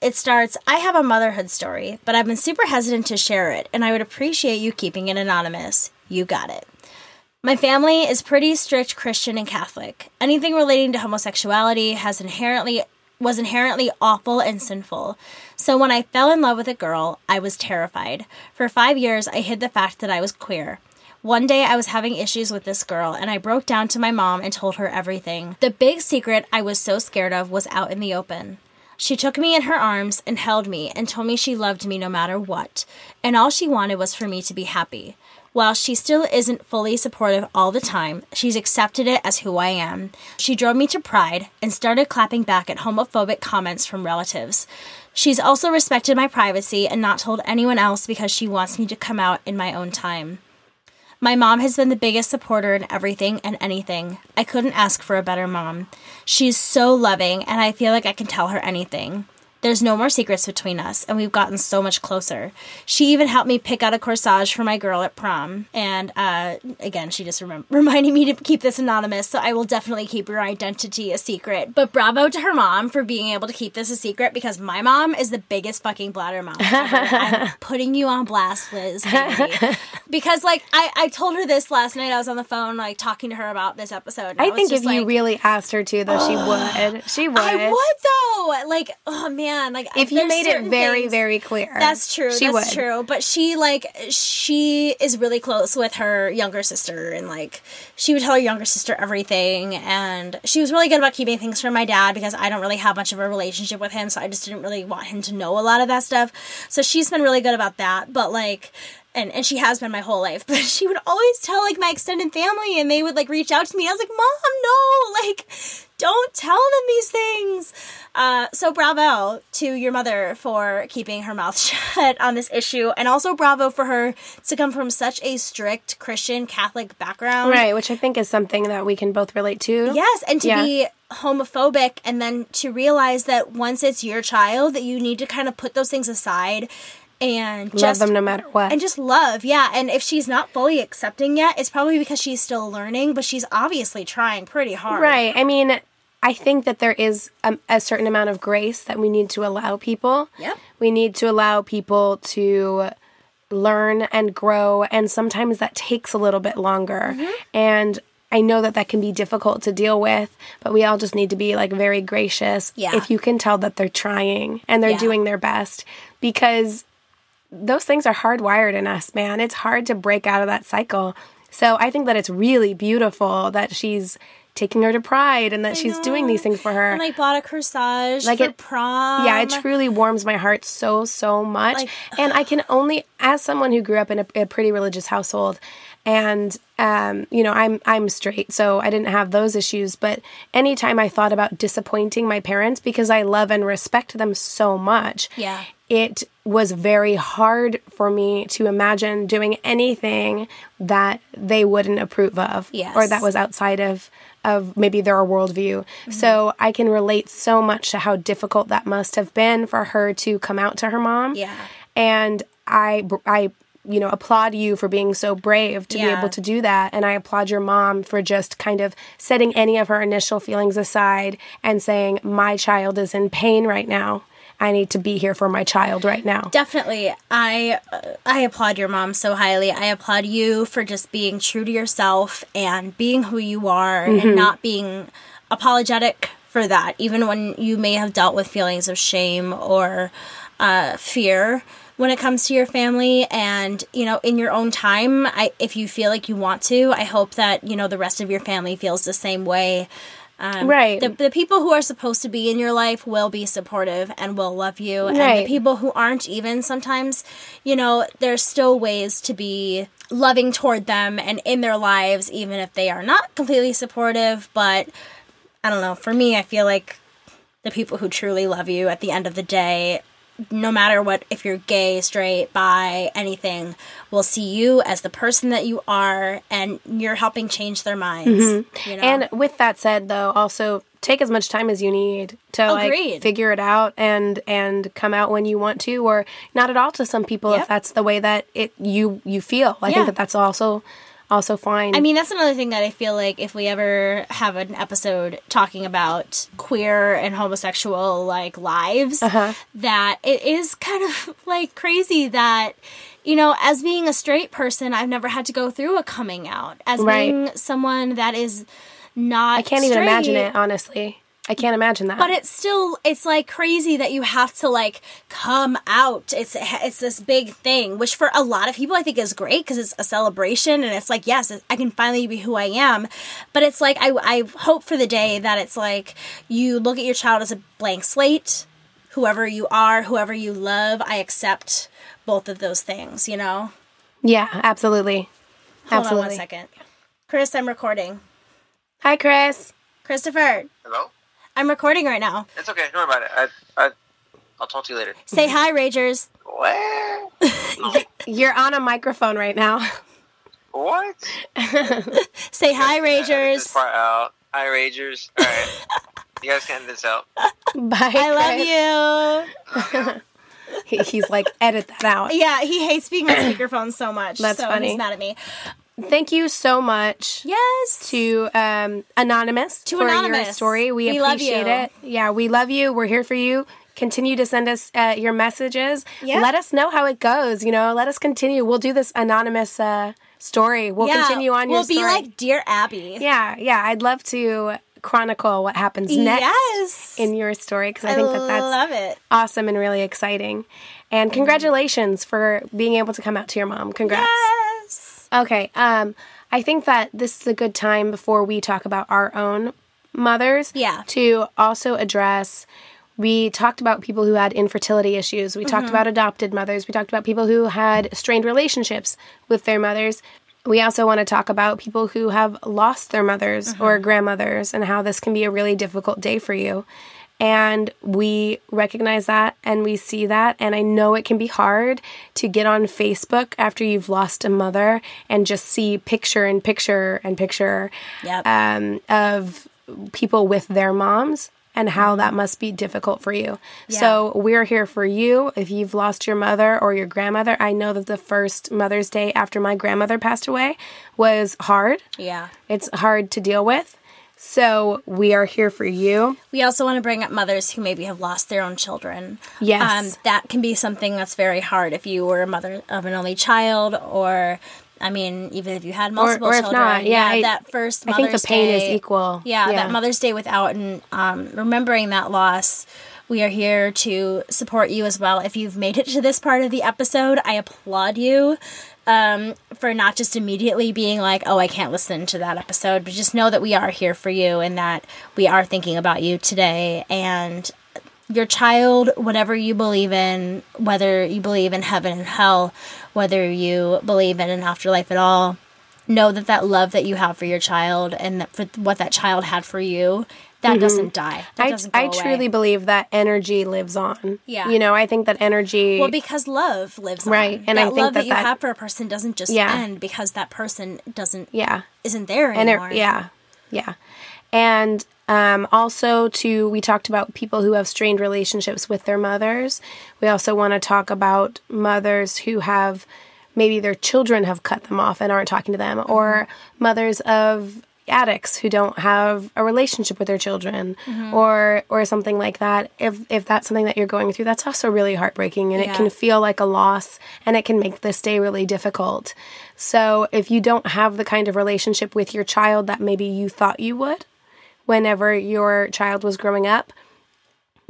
It starts I have a motherhood story, but I've been super hesitant to share it, and I would appreciate you keeping it anonymous. You got it. My family is pretty strict Christian and Catholic. Anything relating to homosexuality has inherently was inherently awful and sinful. So when I fell in love with a girl, I was terrified. For 5 years I hid the fact that I was queer. One day I was having issues with this girl and I broke down to my mom and told her everything. The big secret I was so scared of was out in the open. She took me in her arms and held me and told me she loved me no matter what, and all she wanted was for me to be happy. While she still isn't fully supportive all the time, she's accepted it as who I am. She drove me to Pride and started clapping back at homophobic comments from relatives. She's also respected my privacy and not told anyone else because she wants me to come out in my own time. My mom has been the biggest supporter in everything and anything. I couldn't ask for a better mom. She's so loving, and I feel like I can tell her anything. There's no more secrets between us, and we've gotten so much closer. She even helped me pick out a corsage for my girl at prom. And uh, again, she just remem- reminded me to keep this anonymous, so I will definitely keep her identity a secret. But bravo to her mom for being able to keep this a secret because my mom is the biggest fucking bladder mouth ever. I'm putting you on blast, Liz. because like I, I told her this last night. I was on the phone like talking to her about this episode. and i think if just you really asked her to though she would she would I would though. Like, oh man, like if you made it very things- very clear That's true. she that's would true. But she like she is really close with her younger sister, and like she would tell her younger sister everything, and she was really good about keeping things from my dad because I don't really have much of a relationship with him, so I just didn't really want him to know a lot of that stuff. So she's been really good about that. But like. And, and she has been my whole life, but she would always tell like my extended family, and they would like reach out to me. I was like, "Mom, no, like, don't tell them these things." Uh, so bravo to your mother for keeping her mouth shut on this issue, and also bravo for her to come from such a strict Christian Catholic background. right which i think is something that we can both relate to Yes, and to Yeah. be homophobic, and then to realize that once it's your child, that you need to kind of put those things aside and love just them no matter what and just love, yeah. And if she's not fully accepting yet, it's probably because she's still learning, but she's obviously trying pretty hard. Right. I mean, I think that there is a, a certain amount of grace that we need to allow people. Yep. We need to allow people to learn and grow, and sometimes that takes a little bit longer. Mm-hmm. And I know that that can be difficult to deal with, but we all just need to be like very gracious Yeah. if you can tell that they're trying and they're Yeah. doing their best because those things are hardwired in us, man. It's hard to break out of that cycle. So I think that it's really beautiful that she's taking her to Pride and that she's doing these things for her. And like bought a corsage Like for it- prom. yeah, it truly warms my heart so so much. Like- and I can only, as someone who grew up in a, a pretty religious household, and um, you know, I'm I'm straight, so I didn't have those issues. But anytime I thought about disappointing my parents because I love and respect them so much, Yeah. it was very hard for me to imagine doing anything that they wouldn't approve of Yes. or that was outside of of maybe their worldview. Mm-hmm. So I can relate so much to how difficult that must have been for her to come out to her mom. Yeah. And I I you know applaud you for being so brave to be able to do that and I applaud your mom for just kind of setting any of her initial feelings aside and saying my child is in pain right now. I need to be here for my child right now. Definitely. I uh, I applaud your mom so highly. I applaud you for just being true to yourself and being who you are Mm-hmm. and not being apologetic for that even when you may have dealt with feelings of shame or uh, fear when it comes to your family and you know in your own time I, if you feel like you want to i hope that you know the rest of your family feels the same way um, Right. the, the people who are supposed to be in your life will be supportive and will love you. And the people who aren't even sometimes you know there's still ways to be loving toward them and in their lives even if they are not completely supportive. But i don't know. For me i feel like the people who truly love you at the end of the day no matter what if you're gay straight bi anything will see you as the person that you are and you're helping change their minds you know Mm-hmm. And with that said, though, also take as much time as you need to like figure it out and and come out when you want to, or not at all to some people Yep. if that's the way that it you you feel. I Yeah. think that that's also also fine. I mean, that's another thing that I feel like if we ever have an episode talking about queer and homosexual like lives, Uh-huh. that it is kind of like crazy that you know, as being a straight person, I've never had to go through a coming out. As Right. being someone that is not, I can't even imagine it honestly. I can't imagine that. But it's still it's like crazy that you have to like come out. It's it's this big thing, which for a lot of people I think is great because it's a celebration and it's like yes, I can finally be who I am. But it's like I I hope for the day that it's like you look at your child as a blank slate. Whoever you are, whoever you love, I accept both of those things. You know. yeah, absolutely, Hold absolutely. on one second, Chris. I'm recording. Hi, Chris. Christopher, Hello? I'm recording right now. It's okay. Don't worry about it. I, I, I'll talk to you later. Say hi, Ragers. What? You're on a microphone right now. What? Say hi, Edit This Ragers. part out. Hi, Ragers. All right. you guys can edit this out. Bye. I love you. He, he's like, edit that out. Yeah, he hates being on speakerphone so much. That's so funny. He's mad at me. Thank you so much. Yes. to um, Anonymous To for your story. We, We appreciate it. Yeah, we love you. We're here for you. Continue to send us uh, your messages. Yeah. Let us know how it goes. You know, let us continue. We'll do this anonymous uh, story. We'll yeah, continue on your story. We'll be story. like Dear Abby. yeah, yeah. I'd love to chronicle what happens next Yes. in your story because I I think that that's love it. awesome and really exciting. And congratulations for being able to come out to your mom. Congrats. Yes. Okay. Um, I think that this is a good time before we talk about our own mothers. Yeah. To also address. We talked about people who had infertility issues. We Mm-hmm. talked about adopted mothers. We talked about people who had strained relationships with their mothers. We also want to talk about people who have lost their mothers or Mm-hmm. grandmothers and how this can be a really difficult day for you. And we recognize that and we see that. And I know it can be hard to get on Facebook after you've lost a mother and just see picture and picture and picture Yep. um, of people with their moms and how that must be difficult for you. So we're here for you. If you've lost your mother or your grandmother, I know that the first Mother's Day after my grandmother passed away was hard. yeah. It's hard to deal with. So we are here for you. We also want to bring up mothers who maybe have lost their own children. Yes. Um, that can be something that's very hard if you were a mother of an only child or. I mean, even if you had multiple or if children, not, yeah, I- that first I think the pain is equal. Yeah, Yeah. that Mother's Day without and um, remembering that loss We are here to support you as well. If you've made it to this part of the episode, I applaud you um, for not just immediately being like, oh, I can't listen to that episode, but just know that we are here for you and that we are thinking about you today. And your child, whatever you believe in, whether you believe in heaven and hell, whether you believe in an afterlife at all, know that that love that you have for your child and that for what that child had for you that doesn't die that I, doesn't I away. truly believe that energy lives on. Yeah. You know, I think that energy. well because love lives on. Right, and that I think love that, that you that- have for a person doesn't just Yeah. end because that person doesn't yeah. isn't there And anymore it, yeah. Yeah. And um, also, to we talked about people who have strained relationships with their mothers. We also want to talk about mothers who have maybe their children have cut them off and aren't talking to them, or mothers of addicts who don't have a relationship with their children mm-hmm. or or something like that if if that's something that you're going through that's also really heartbreaking and Yeah. it can feel like a loss and it can make this day really difficult so if you don't have the kind of relationship with your child that maybe you thought you would whenever your child was growing up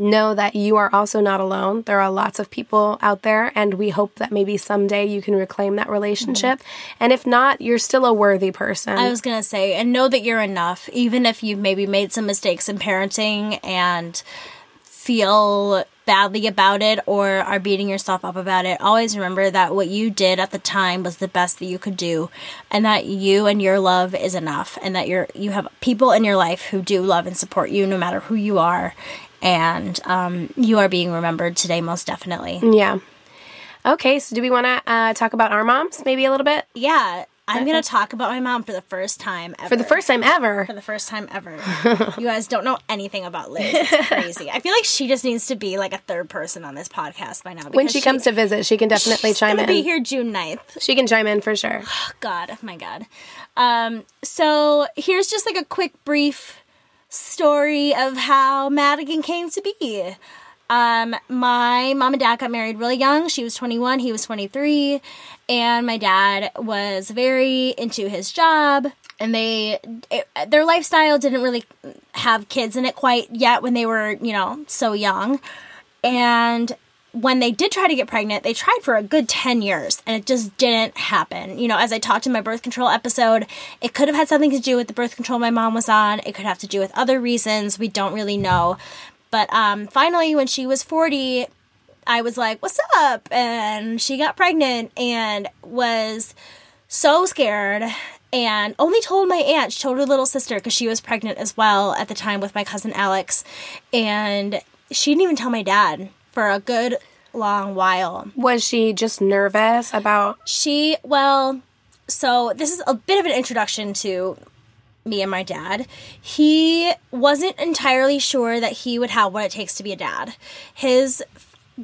know that you are also not alone. There are lots of people out there, and we hope that maybe someday you can reclaim that relationship. Mm-hmm. And if not, you're still a worthy person. I was gonna say, and know that you're enough, even if you've maybe made some mistakes in parenting and feel badly about it or are beating yourself up about it. Always remember that what you did at the time was the best that you could do, and that you and your love is enough, and that you're you have people in your life who do love and support you, no matter who you are, and um, you are being remembered today, most definitely. yeah. Okay, so do we want to uh, talk about our moms maybe a little bit? Yeah, I'm gonna talk about my mom for the first time ever. For the first time ever. for the first time ever. you guys don't know anything about Liz. It's crazy. I feel like she just needs to be like a third person on this podcast by now. When because she comes to visit, she can definitely she's chime in. be here June 9th. She can chime in for sure. God, oh my God. Um, so here's just like a quick, brief story of how Madigan came to be. Um, my mom and dad got married really young. She was 21, he was 23, and my dad was very into his job. And they, it, their lifestyle didn't really have kids in it quite yet when they were, you know, so young. And when they did try to get pregnant, they tried for a good 10 years and it just didn't happen. You know, as I talked in my birth control episode, it could have had something to do with the birth control my mom was on. It could have to do with other reasons. We don't really know. But um, finally, when she was 40, I was like, What's up? And she got pregnant and was so scared and only told my aunt, she told her little sister because she was pregnant as well at the time with my cousin Alex. And she didn't even tell my dad for a good long while. Was she just nervous about? She, well, so this is a bit of an introduction to me and my dad. He wasn't entirely sure that he would have what it takes to be a dad. His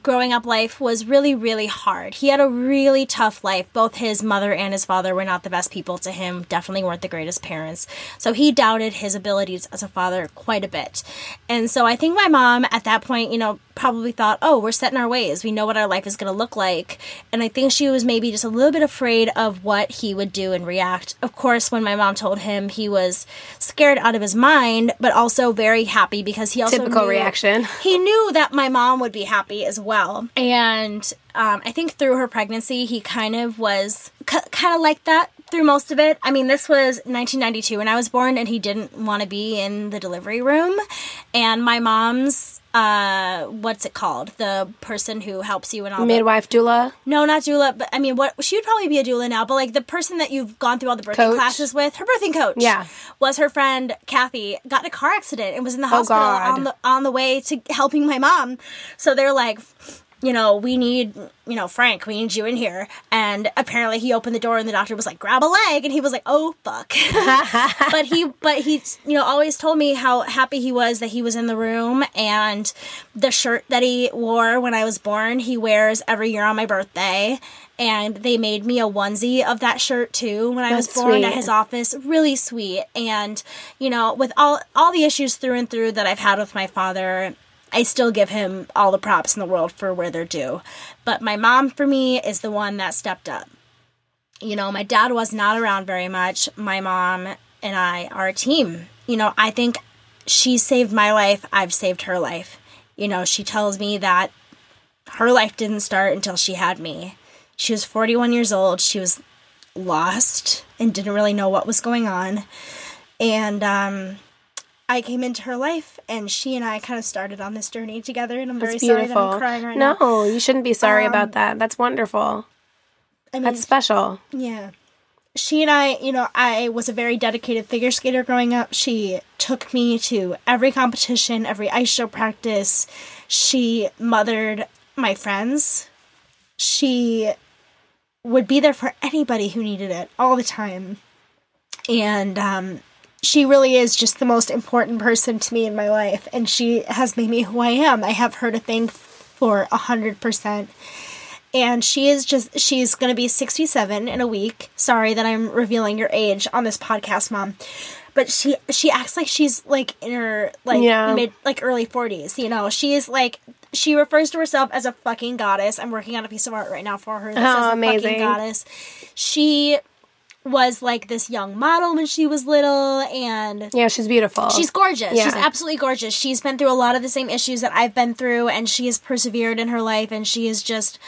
growing up life was really, really hard. He had a really tough life. Both his mother and his father were not the best people to him, definitely weren't the greatest parents. So he doubted his abilities as a father quite a bit. And so I think my mom at that point, you know, probably thought, oh, we're set in our ways. We know what our life is going to look like. And I think she was maybe just a little bit afraid of what he would do and react. Of course, when my mom told him, he was scared out of his mind, but also very happy because he also Typical knew- reaction. he knew that my mom would be happy as well. And um, I think through her pregnancy, he kind of was c- kind of like that through most of it. I mean, this was 1992 when I was born, and he didn't want to be in the delivery room. And my mom's, uh, what's it called? The person who helps you and all the Midwife doula. no, not doula, but I mean, what she would probably be a doula now, but like the person that you've gone through all the birthing Coach? classes with, her birthing coach, Yeah. was her friend Kathy. Got in a car accident and was in the hospital Oh, on the on the way to helping my mom. So they're like, you know, we need, you know, Frank, we need you in here. And apparently he opened the door and the doctor was like, grab a leg, and he was like, oh fuck. but he, but he, you know, always told me how happy he was that he was in the room and the shirt that he wore when I was born, he wears every year on my birthday. And they made me a onesie of that shirt too when I was born at his office. Really sweet. And, you know, with all all the issues through and through that I've had with my father, I still give him all the props in the world for where they're due. But my mom, for me, is the one that stepped up. You know, my dad was not around very much. My mom and I are a team. You know, I think she saved my life, I've saved her life. You know, she tells me that her life didn't start until she had me. She was 41 years old. She was lost and didn't really know what was going on. And um, I came into her life, and she and I kind of started on this journey together. And I'm very It's sorry that. I'm crying right no, now. No, you shouldn't be sorry Um, about that. That's wonderful. I mean, That's special. Yeah. She and I, you know, I was a very dedicated figure skater growing up. She took me to every competition, every ice show practice. She mothered my friends. She would be there for anybody who needed it all the time. And um, she really is just the most important person to me in my life. And she has made me who I am. I have her to thank for a hundred percent and she is just she's going to be 67 in a week sorry that i'm revealing your age on this podcast mom but she she acts like she's like in her like Yeah. mid like early 40s you know she is like she refers to herself as a fucking goddess i'm working on a piece of art right now for her that Oh, amazing. fucking goddess she was like this young model when she was little and Yeah, she's beautiful. She's gorgeous. Yeah. She's absolutely gorgeous. She's been through a lot of the same issues that I've been through, and she has persevered in her life, and she is just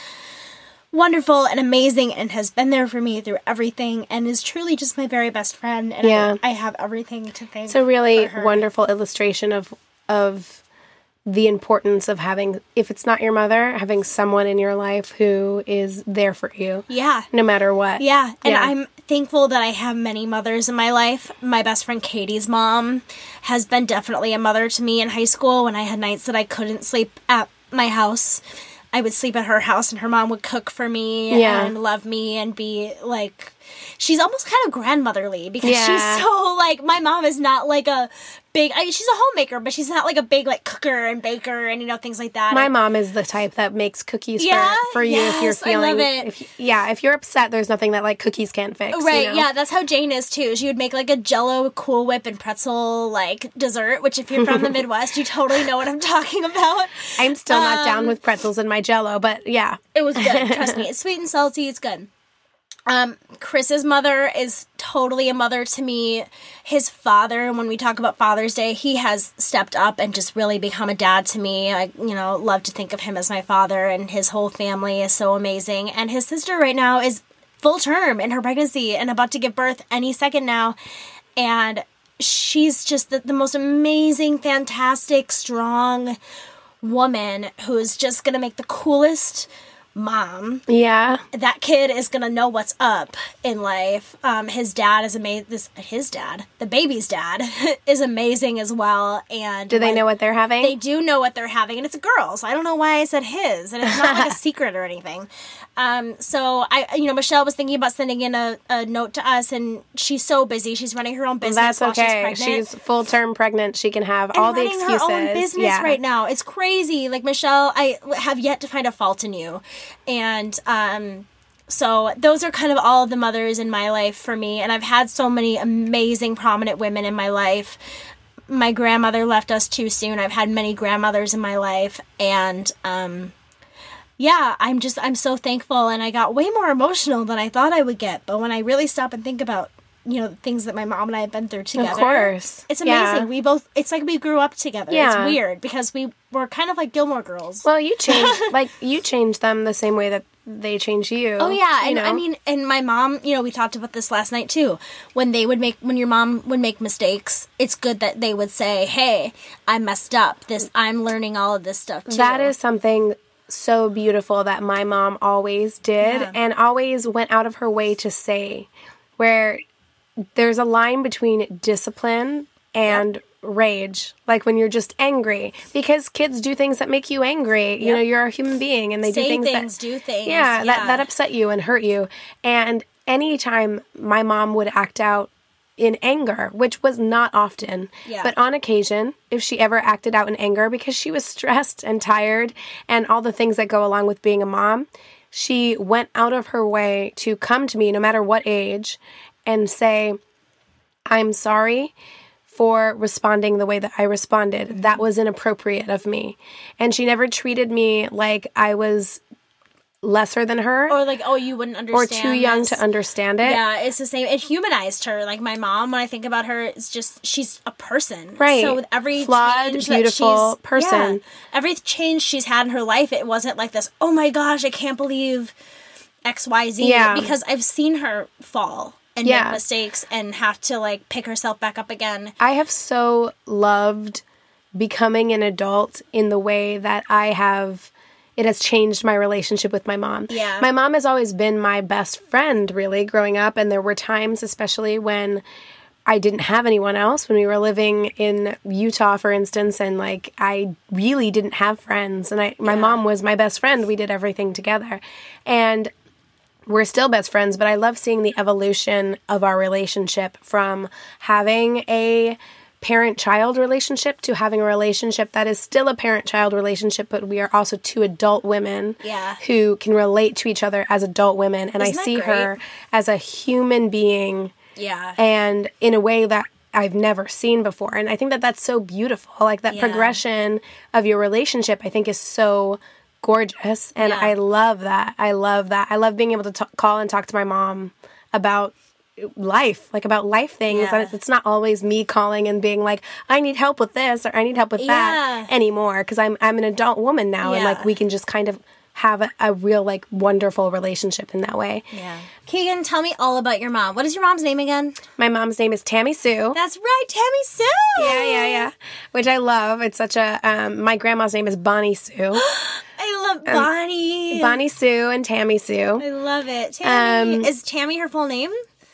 wonderful and amazing and has been there for me through everything and is truly just my very best friend and Yeah. I, I have everything to thank It's a really wonderful illustration of of the importance of having if it's not your mother, having someone in your life who is there for you yeah no matter what. Yeah, and Yeah. I'm thankful that I have many mothers in my life. My best friend Katie's mom has been definitely a mother to me in high school when I had nights that I couldn't sleep at my house. I would sleep at her house and her mom would cook for me Yeah. and love me and be like she's almost kind of grandmotherly because Yeah. she's so like my mom is not like a big I, she's a homemaker but she's not like a big like cooker and baker and you know things like that. My And- mom is the type that makes cookies Yeah? for, for you if you're Yes, I feeling love it. if you- yeah, if you're upset there's nothing that like cookies can't fix. you Right, know? yeah, that's how Jane is too. She would make like a jello Cool Whip and pretzel like dessert, which if you're from the Midwest, you totally know what I'm talking about. I'm still not down Um, with pretzels in my jello, but yeah. It was good, trust me. It's sweet and salty, it's good. Um, Chris's mother is totally a mother to me. His father, when we talk about Father's Day, he has stepped up and just really become a dad to me. I, you know, love to think of him as my father, and his whole family is so amazing. And his sister right now is full term in her pregnancy and about to give birth any second now. And she's just the, the most amazing, fantastic, strong woman who's just gonna make the coolest mom Yeah. that kid is gonna know what's up in life. Um, his dad is amazing. This his dad, the baby's dad, is amazing as well. And Do they know what they're having? They do know what they're having, and it's a girl. So I don't know why I said his, and it's not like a secret or anything. Um, so I, you know, Michelle was thinking about sending in a, a note to us, and she's so busy. She's running her own business. That's okay. She's. She's full term pregnant. She can have and all the running excuses. her own business yeah. right now. It's crazy. Like Michelle, I have yet to find a fault in you, and um, so those are kind of all of the mothers in my life for me. And I've had so many amazing, prominent women in my life. My grandmother left us too soon. I've had many grandmothers in my life, and um, yeah, I'm just I'm so thankful. And I got way more emotional than I thought I would get. But when I really stop and think about you know things that my mom and I have been through together, Of course. it's amazing. Yeah. We both it's like we grew up together. Yeah. It's weird because we were kind of like Gilmore girls. Well, you change like you change them the same way that they change you. Oh yeah, you and I mean, and my mom, you know, we talked about this last night too. When they would make, when your mom would make mistakes, it's good that they would say, "Hey, I messed up. This, I'm learning all of this stuff too." That is something so beautiful that my mom always did Yeah. and always went out of her way to say where there's a line between discipline and rage like when you're just angry because kids do things that make you angry you know you're a human being and they Say do things, things, that do things. yeah, that Yeah. that upset you and hurt you and anytime my mom would act out in anger which was not often Yeah. but on occasion if she ever acted out in anger because she was stressed and tired and all the things that go along with being a mom she went out of her way to come to me no matter what age and say i'm sorry for responding the way that I responded. That mm-hmm. was inappropriate of me. And she never treated me like I was lesser than her or like oh you wouldn't understand. or too young this. to understand it. Yeah, it's the same. It humanized her. Like my mom, when I think about her, it's just she's a person, Right. So with every Flawed, change that beautiful she's- person. yeah, every change she's had in her life, it wasn't like this. Oh my gosh, I can't believe X Y Z. Yeah. because I've seen her fall and Yeah. make mistakes and have to like pick herself back up again. I have so loved becoming an adult in the way that I have. It has changed my relationship with my mom. Yeah. My mom has always been my best friend, really, growing up. And there were times, especially when I didn't have anyone else, when we were living in Utah, for instance, and like I really didn't have friends. And I, my mom was my best friend. We did everything together. And we're still best friends, but I love seeing the evolution of our relationship from having a parent child relationship to having a relationship that is still a parent child relationship, but we are also two adult women Yeah. who can relate to each other as adult women. And Isn't I see great? her as a human being Yeah, and in a way that I've never seen before. And I think that that's so beautiful. Like that Yeah. progression of your relationship, I think is so gorgeous. And Yeah. I love that. I love that. I love being able to t- call and talk to my mom about life, like about life things. Yeah. And it's not always me calling and being like, I need help with this or I need help with that Yeah. anymore. Cause I'm, I'm an adult woman now. And like we can just kind of have a, a real like wonderful relationship in that way. yeah. Keegan, tell me all about your mom. What is your mom's name again? My mom's name is Tammy Sue. That's right, Tammy Sue. Yeah, yeah, yeah. Which I love. It's such a. Um, my grandma's name is Bonnie Sue. I love Bonnie. Bonnie Sue and Tammy Sue. I love it. Tammy. Um, is Tammy her full name?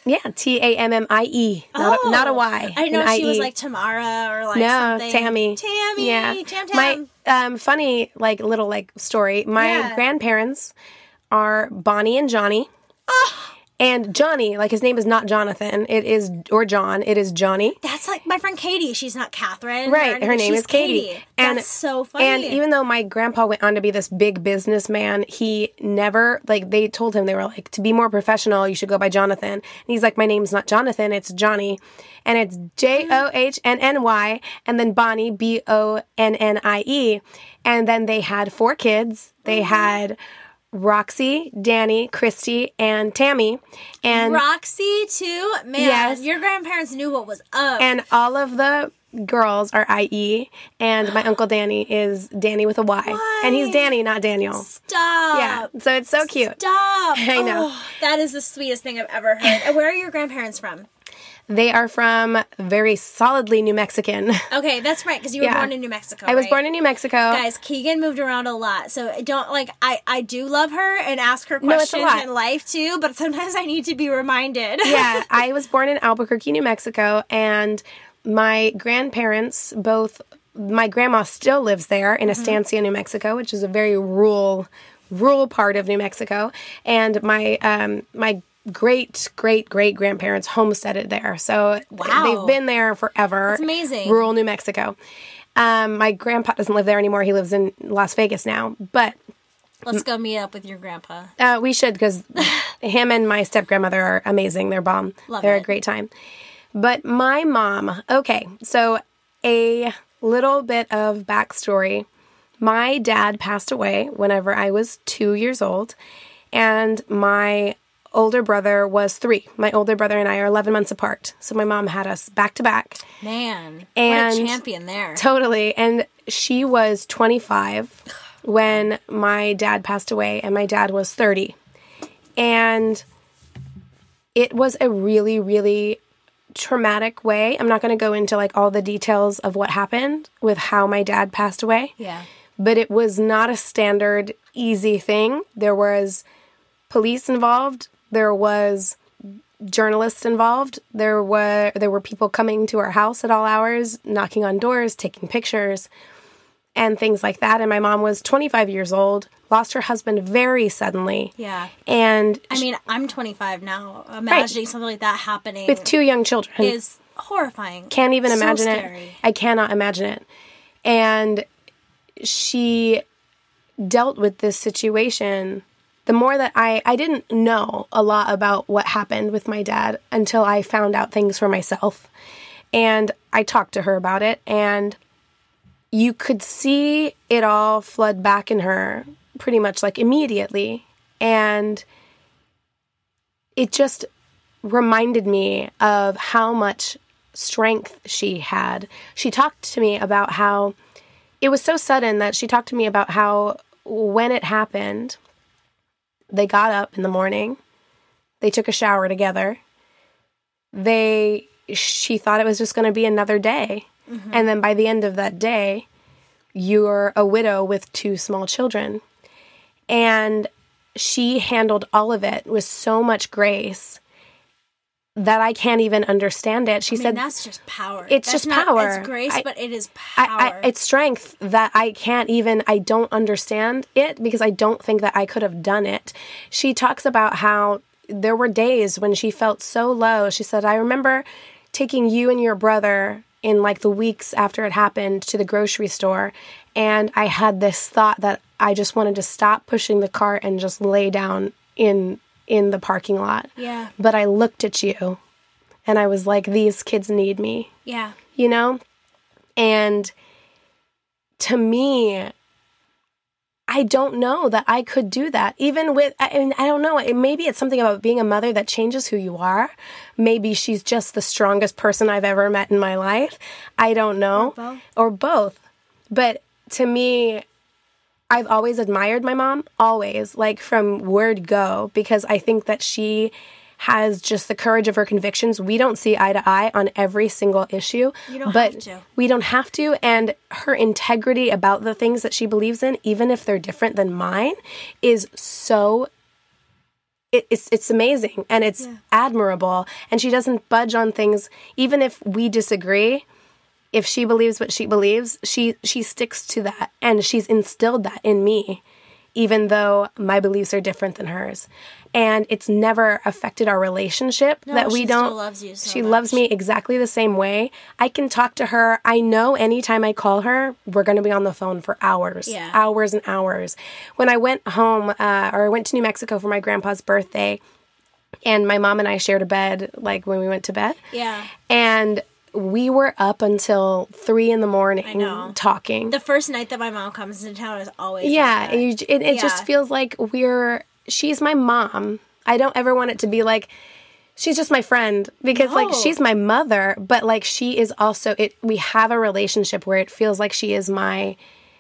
Yeah, T A M M I E, not a, not a Y. Oh, I didn't know she was like Tamara or like no something. Tammy. Tammy. Yeah, Tam Tam. my um funny like little like story. My Yeah. grandparents are Bonnie and Johnny. Ah. And Johnny, like his name is not Jonathan. It is or John. It is Johnny. That's like my friend Katie. She's not Catherine. Right, her name She's is Katie. And- That's so funny. And even though my grandpa went on to be this big businessman, he never like they told him they were like to be more professional, you should go by Jonathan. And he's like, my name's not Jonathan, it's Johnny, and it's J O H N N Y, and then Bonnie B O N N I E, and then they had four kids. They Mm-hmm. had Roxy, Danny, Christy, and Tammy, and Roxy too. Man, Yes. your grandparents knew what was up. and all of the girls are IE, and my uncle Danny is Danny with a Y, and he's Danny, not Daniel. Stop. Yeah, so it's so cute. Stop. I know. Oh, that is the sweetest thing I've ever heard. And where are your grandparents from? They are from very solidly New Mexican. Okay, that's right, because you were Yeah. born in New Mexico. I was right? born in New Mexico. Guys, Keegan moved around a lot, so I don't like. I I do love her and ask her No, questions lot. in life too, but sometimes I need to be reminded. yeah, I was born in Albuquerque, New Mexico, and my grandparents both. My grandma still lives there in Estancia, New Mexico, which is a very rural, rural part of New Mexico, and my um, my great great great grandparents homesteaded there. So Wow. they've been there forever. That's amazing. Rural New Mexico. Um, my grandpa doesn't live there anymore. He lives in Las Vegas now, but Let's go meet up with your grandpa. uh, we should because him and my step grandmother are amazing. They're bomb. Love They're it. a great time. But my mom, okay, so a little bit of backstory. My dad passed away whenever I was two years old, and my older brother was three. My older brother and I are 11 months apart. So my mom had us back to back. Man, what And- a champion there. Totally. And she was 25 when my dad passed away, and my dad was 30. And it was a really, really traumatic way. I'm not going to go into like all the details of what happened with how my dad passed away, yeah. but it was not a standard easy thing. There was police involved, there was journalists involved. There were there were people coming to our house at all hours, knocking on doors, taking pictures, and things like that. And my mom was 25 years old, lost her husband very suddenly, Yeah. and I mean, I'm 25 now. Imagining something like that happening with two young children, is horrifying. can't even So imagine scary. it. I cannot imagine it. And she dealt with this situation. The more that I I didn't know a lot about what happened with my dad until I found out things for myself. And I talked to her about it and you could see it all flood back in her pretty much like immediately And it just reminded me of how much strength she had. She talked to me about how it was so sudden that she talked to me about how when it happened, they got up in the morning, they took a shower together. They she thought it was just going to be another day. Mm-hmm. And then by the end of that day, you're a widow with two small children. And she handled all of it with so much grace that I can't even understand it. She I mean, said that's just power. It's That's just not- power. It's grace, I- but it is power. I, I, it's strength that I can't even, I don't understand it because I don't think that I could have done it. She talks about how there were days when she felt so low. She said, I remember taking you and your brother in like the weeks after it happened to the grocery store. And I had this thought that I just wanted to stop pushing the cart and just lay down in in the parking lot. yeah, But I looked at you and I was like, these kids need me yeah. you know? And to me, I don't know that I could do that. Even with, I, mean, I don't know, it, maybe it's something about being a mother that changes who you are. Maybe she's just the strongest person I've ever met in my life. I don't know. both. Or both. But to me, I've always admired my mom, always, like from word go, because I think that she has just the courage of her convictions. We don't see eye to eye on every single issue, You don't but have to. we don't have to. And her integrity about the things that she believes in, even if they're different than mine, is so. It, it's it's amazing and it's admirable. And she doesn't budge on things, even if we disagree if she believes what she believes, she she sticks to that and she's instilled that in me even though my beliefs are different than hers. And it's never affected our relationship that we don't She still loves you so She loves me exactly the same way. I can talk to her. I know anytime I call her, we're going to be on the phone for hours. Yeah. Hours and hours. When I went home uh, or I went to New Mexico for my grandpa's birthday and my mom and I shared a bed like when we went to bed. Yeah. And we were up until three in the morning talking. The first night that my mom comes into town is always yeah, like that. and you, it, it just feels like we're. She's my mom. I don't ever want it to be like she's just my friend because like she's my mother, but like she is also it. We have a relationship where it feels like she is my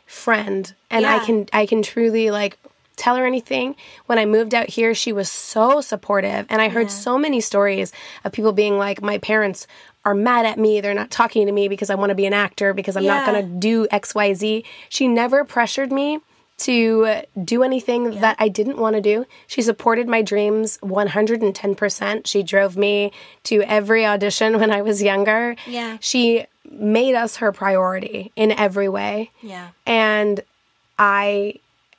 friend, and I can I can truly like tell her anything. When I moved out here, she was so supportive, and I heard so many stories of people being like, my parents are mad at me. They're not talking to me because I want to be an actor because I'm not going to do XYZ. She never pressured me to do anything that I didn't want to do. She supported my dreams 110%. She drove me to every audition when I was younger. Yeah. She made us her priority in every way. Yeah. And I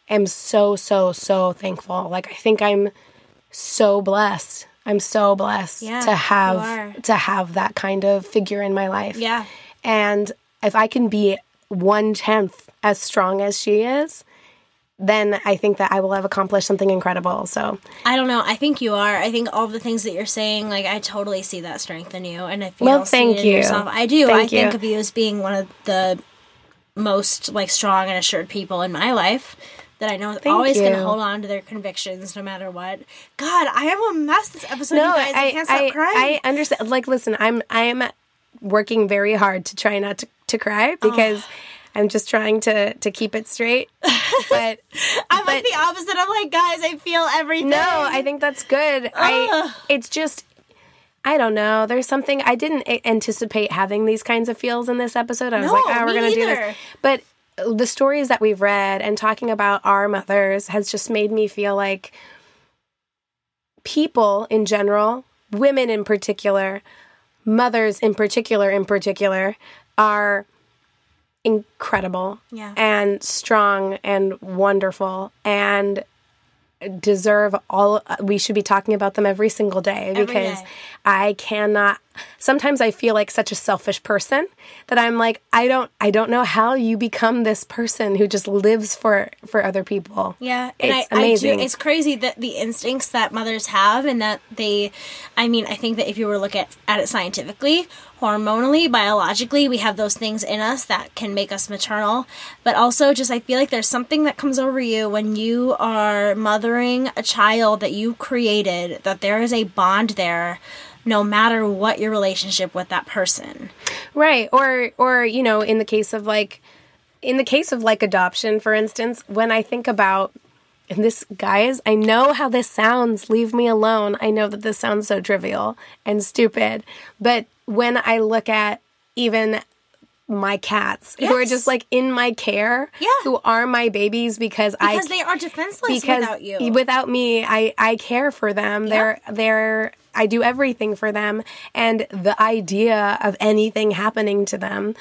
am so, so, so thankful. Like, I think I'm so blessed. I'm so blessed Yeah, to have to have that kind of figure in my life. Yeah. And if I can be one tenth as strong as she is, then I think that I will have accomplished something incredible. So I don't know. I think you are. I think all the things that you're saying, like I totally see that strength in you. And if you Well, thank you. yourself, I do. I Thank think of you as being one of the most like strong and assured people in my life. That I know is always going to hold on to their convictions no matter what. God, I am a mess this episode. no, you guys. I, I can't stop I, crying. I understand. Like, listen, I'm I am working very hard to try not to, to cry because I'm just trying to to keep it straight. But I'm like the opposite. I'm like, guys, I feel everything. No, I think that's good. I it's just I don't know. There's something I didn't anticipate having these kinds of feels in this episode. I was No, like, oh, we're going to do this. But the stories that we've read and talking about our mothers has just made me feel like people in general, women in particular, mothers in particular in particular are incredible Yeah. and strong and wonderful and deserve all we should be talking about them every single day because day. I cannot sometimes I feel like such a selfish person that I'm like I don't I don't know how you become this person who just lives for for other people. Yeah, and It's I, I amazing. do. It's crazy that the instincts that mothers have, and that they, I mean, I think that if you were to look at at it scientifically, hormonally, biologically, we have those things in us that can make us maternal. But also, just I feel like there's something that comes over you when you are mothering a child that you created, that there is a bond there no matter what your relationship with that person. Right. Or or you know, in the case of like in the case of like adoption, for instance, when I think about and this guys, I know how this sounds, leave me alone. I know that this sounds so trivial and stupid, but when I look at even my cats who are just like in my care, Yeah. who are my babies because, I Because they are defenseless because without you. without me, I I care for them. They're they're I do everything for them, and the idea of anything happening to them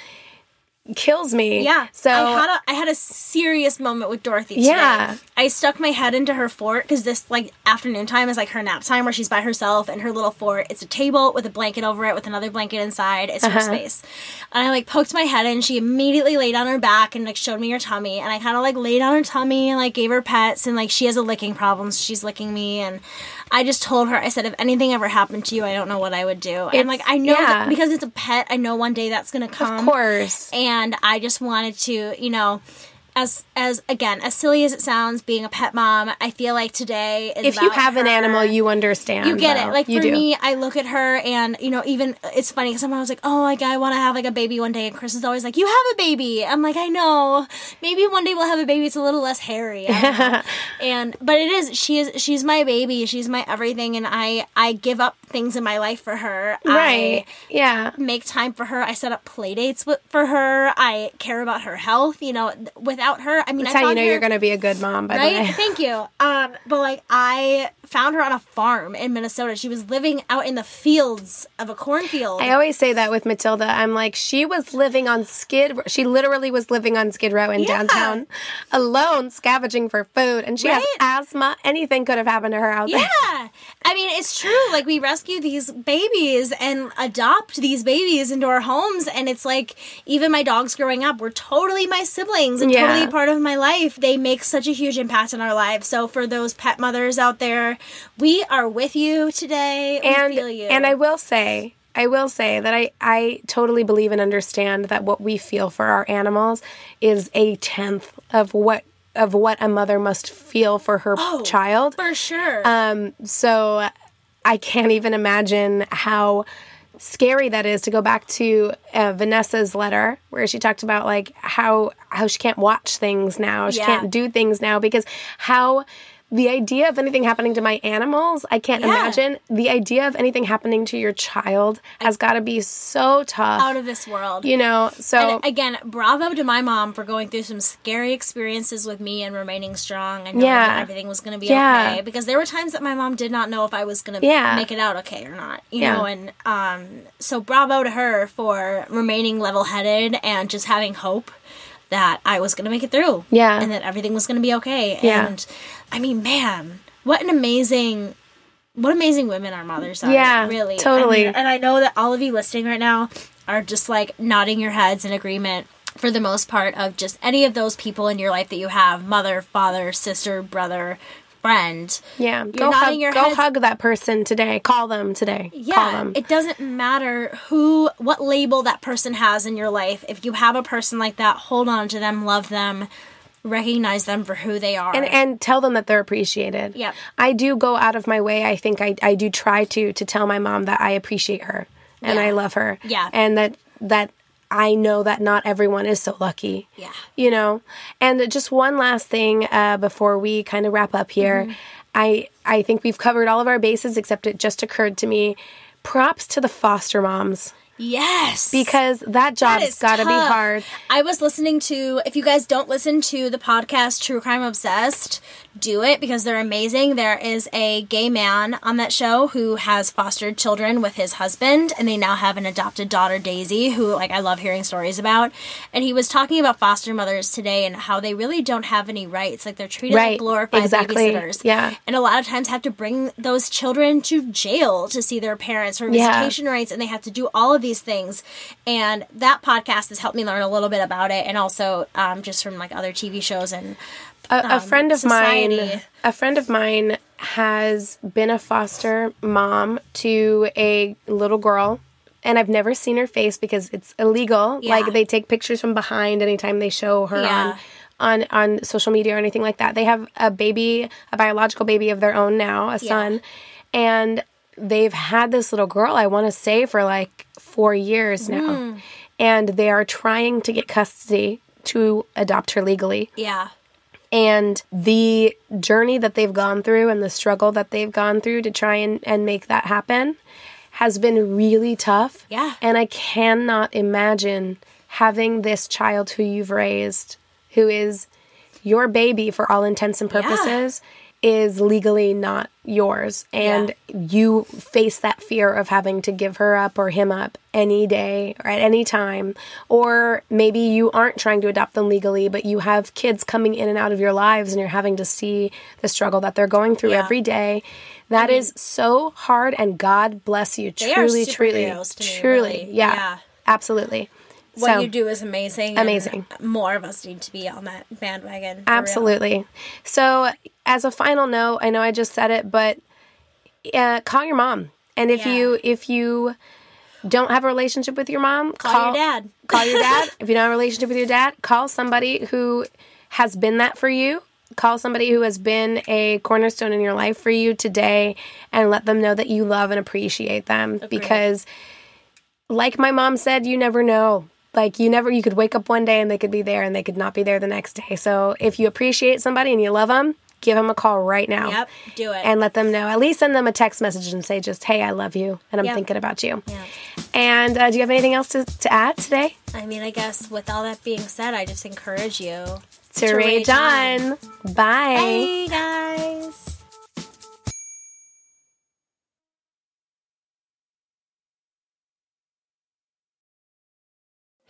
kills me. Yeah. So I had a I had a serious moment with Dorothy. Today. Yeah. I stuck my head into her fort because this like afternoon time is like her nap time where she's by herself in her little fort. It's a table with a blanket over it with another blanket inside. It's Uh-huh. her space. And I like poked my head in. She immediately laid on her back and like showed me her tummy. And I kind of like laid on her tummy and like gave her pets and like she has a licking problem. So she's licking me and I just told her I said if anything ever happened to you, I don't know what I would do. and It's- like I know yeah. that because it's a pet, I know one day that's gonna come of course. and I just wanted to, you know, as as again as silly as it sounds, being a pet mom, I feel like today is If you have an animal, you understand. You get though. it. Like you for do. me, I look at her and you know, even it's funny because I was like, "Oh, like I want to have like a baby one day," and Chris is always like, "You have a baby." I'm like, "I know. Maybe one day we'll have a baby. It's a little less hairy." I don't know. and but it is. She is. She's my baby. She's my everything, and I I give up things in my life for her. right? I, yeah. make time for her. I set up play dates with, for her. I care about her health. You know, th- without her, I mean, That's I how you know her, you're going to be a good mom. By the way. Thank you. Um, but like I found her on a farm in Minnesota. She was living out in the fields of a cornfield. I always say that with Matilda. I'm like, she was living on Skid. She literally was living on Skid Row in Yeah. downtown, alone, scavenging for food, and she has asthma. Anything could have happened to her out there. yeah, I mean it's true. Like we rescue these babies and adopt these babies into our homes, and it's like even my dogs growing up were totally my siblings and Yeah. totally part of my life. They make such a huge impact in our lives. So for those pet mothers out there, we are with you today. We and feel you. and I will say, I will say that I I totally believe and understand that what we feel for our animals is a tenth of what of what a mother must feel for her child. for sure. Um, so I can't even imagine how scary that is to go back to uh, Vanessa's letter where she talked about like how how she can't watch things now, she Yeah. can't do things now because how the idea of anything happening to my animals, I can't Yeah. imagine. The idea of anything happening to your child has got to be so tough. out of this world. you know, so And again, bravo to my mom for going through some scary experiences with me and remaining strong and knowing Yeah. that everything was going to be Yeah. okay. Because there were times that my mom did not know if I was going to Yeah. make it out okay or not. You know, and um, so bravo to her for remaining level headed and just having hope that I was going to make it through. Yeah. and that everything was going to be okay. Yeah. And I mean, man, what an amazing. What amazing women our mothers are. Yeah, really. I totally. mean, and I know that all of you listening right now are just like nodding your heads in agreement for the most part of just any of those people in your life that you have mother, father, sister, brother, friend. yeah, You're go hug, go heads- hug that person today. Call them today. Call Yeah, them. it doesn't matter who, what label that person has in your life. If you have a person like that, hold on to them, love them, recognize them for who they are. and and tell them that they're appreciated. yeah I do go out of my way. I think I I do try to to tell my mom that I appreciate her and Yeah. I love her. Yeah. And that that I know that not everyone is so lucky. Yeah. You know. And just one last thing uh, before we kind of wrap up here. Mm-hmm. I I think we've covered all of our bases except it just occurred to me. Props to the foster moms yes, because that job's got to be hard. I was listening to, if you guys don't listen to the podcast True Crime Obsessed, do it because they're amazing. There is a gay man on that show who has fostered children with his husband, and they now have an adopted daughter, Daisy, who, like, I love hearing stories about. And he was talking about foster mothers today and how they really don't have any rights. Like, they're treated Right. like glorified Exactly. babysitters. Yeah. And a lot of times have to bring those children to jail to see their parents or Yeah. visitation rights, and they have to do all of these things. And that podcast has helped me learn a little bit about it, and also um, just from like other TV shows and a, a friend of mine Um, a friend of mine has been a foster mom to a little girl and I've never seen her face because it's illegal. Yeah. Like they take pictures from behind anytime they show her Yeah. on on on social media or anything like that. They have a baby, a biological baby of their own now, a son, and they've had this little girl. I want to say for like four years now, Hmm. and they are trying to get custody to adopt her legally Yeah. and the journey that they've gone through and the struggle that they've gone through to try and, and make that happen has been really tough. Yeah. And I cannot imagine having this child who you've raised, who is your baby for all intents and purposes, is legally not yours. And you face that fear of having to give her up or him up any day or at any time. Or maybe you aren't trying to adopt them legally, but you have kids coming in and out of your lives and you're having to see the struggle that they're going through Yeah. every day. That is so hard, and God bless you. Truly, truly, superheroes to me, truly, really. yeah, Yeah. absolutely. What So- you do is amazing. Amazing. More of us need to be on that bandwagon. for real. Absolutely. So, as a final note, I know I just said it, but uh, call your mom. And if Yeah. you if you don't have a relationship with your mom, Call, your dad. Call your dad. if you don't have a relationship with your dad, call somebody who has been that for you. Call somebody who has been a cornerstone in your life for you today and let them know that you love and appreciate them because like my mom said, you never know. Like you never you could wake up one day and they could be there and they could not be there the next day. So if you appreciate somebody and you love them, give them a call right now. Yep, do it. And let them know. At least send them a text message and say just, "Hey, I love you and I'm Yep. thinking about you." Yeah. And uh, do you have anything else to, to add today? I mean, I guess with all that being said, I just encourage you To, To rage rage on. on. Bye. Hey guys.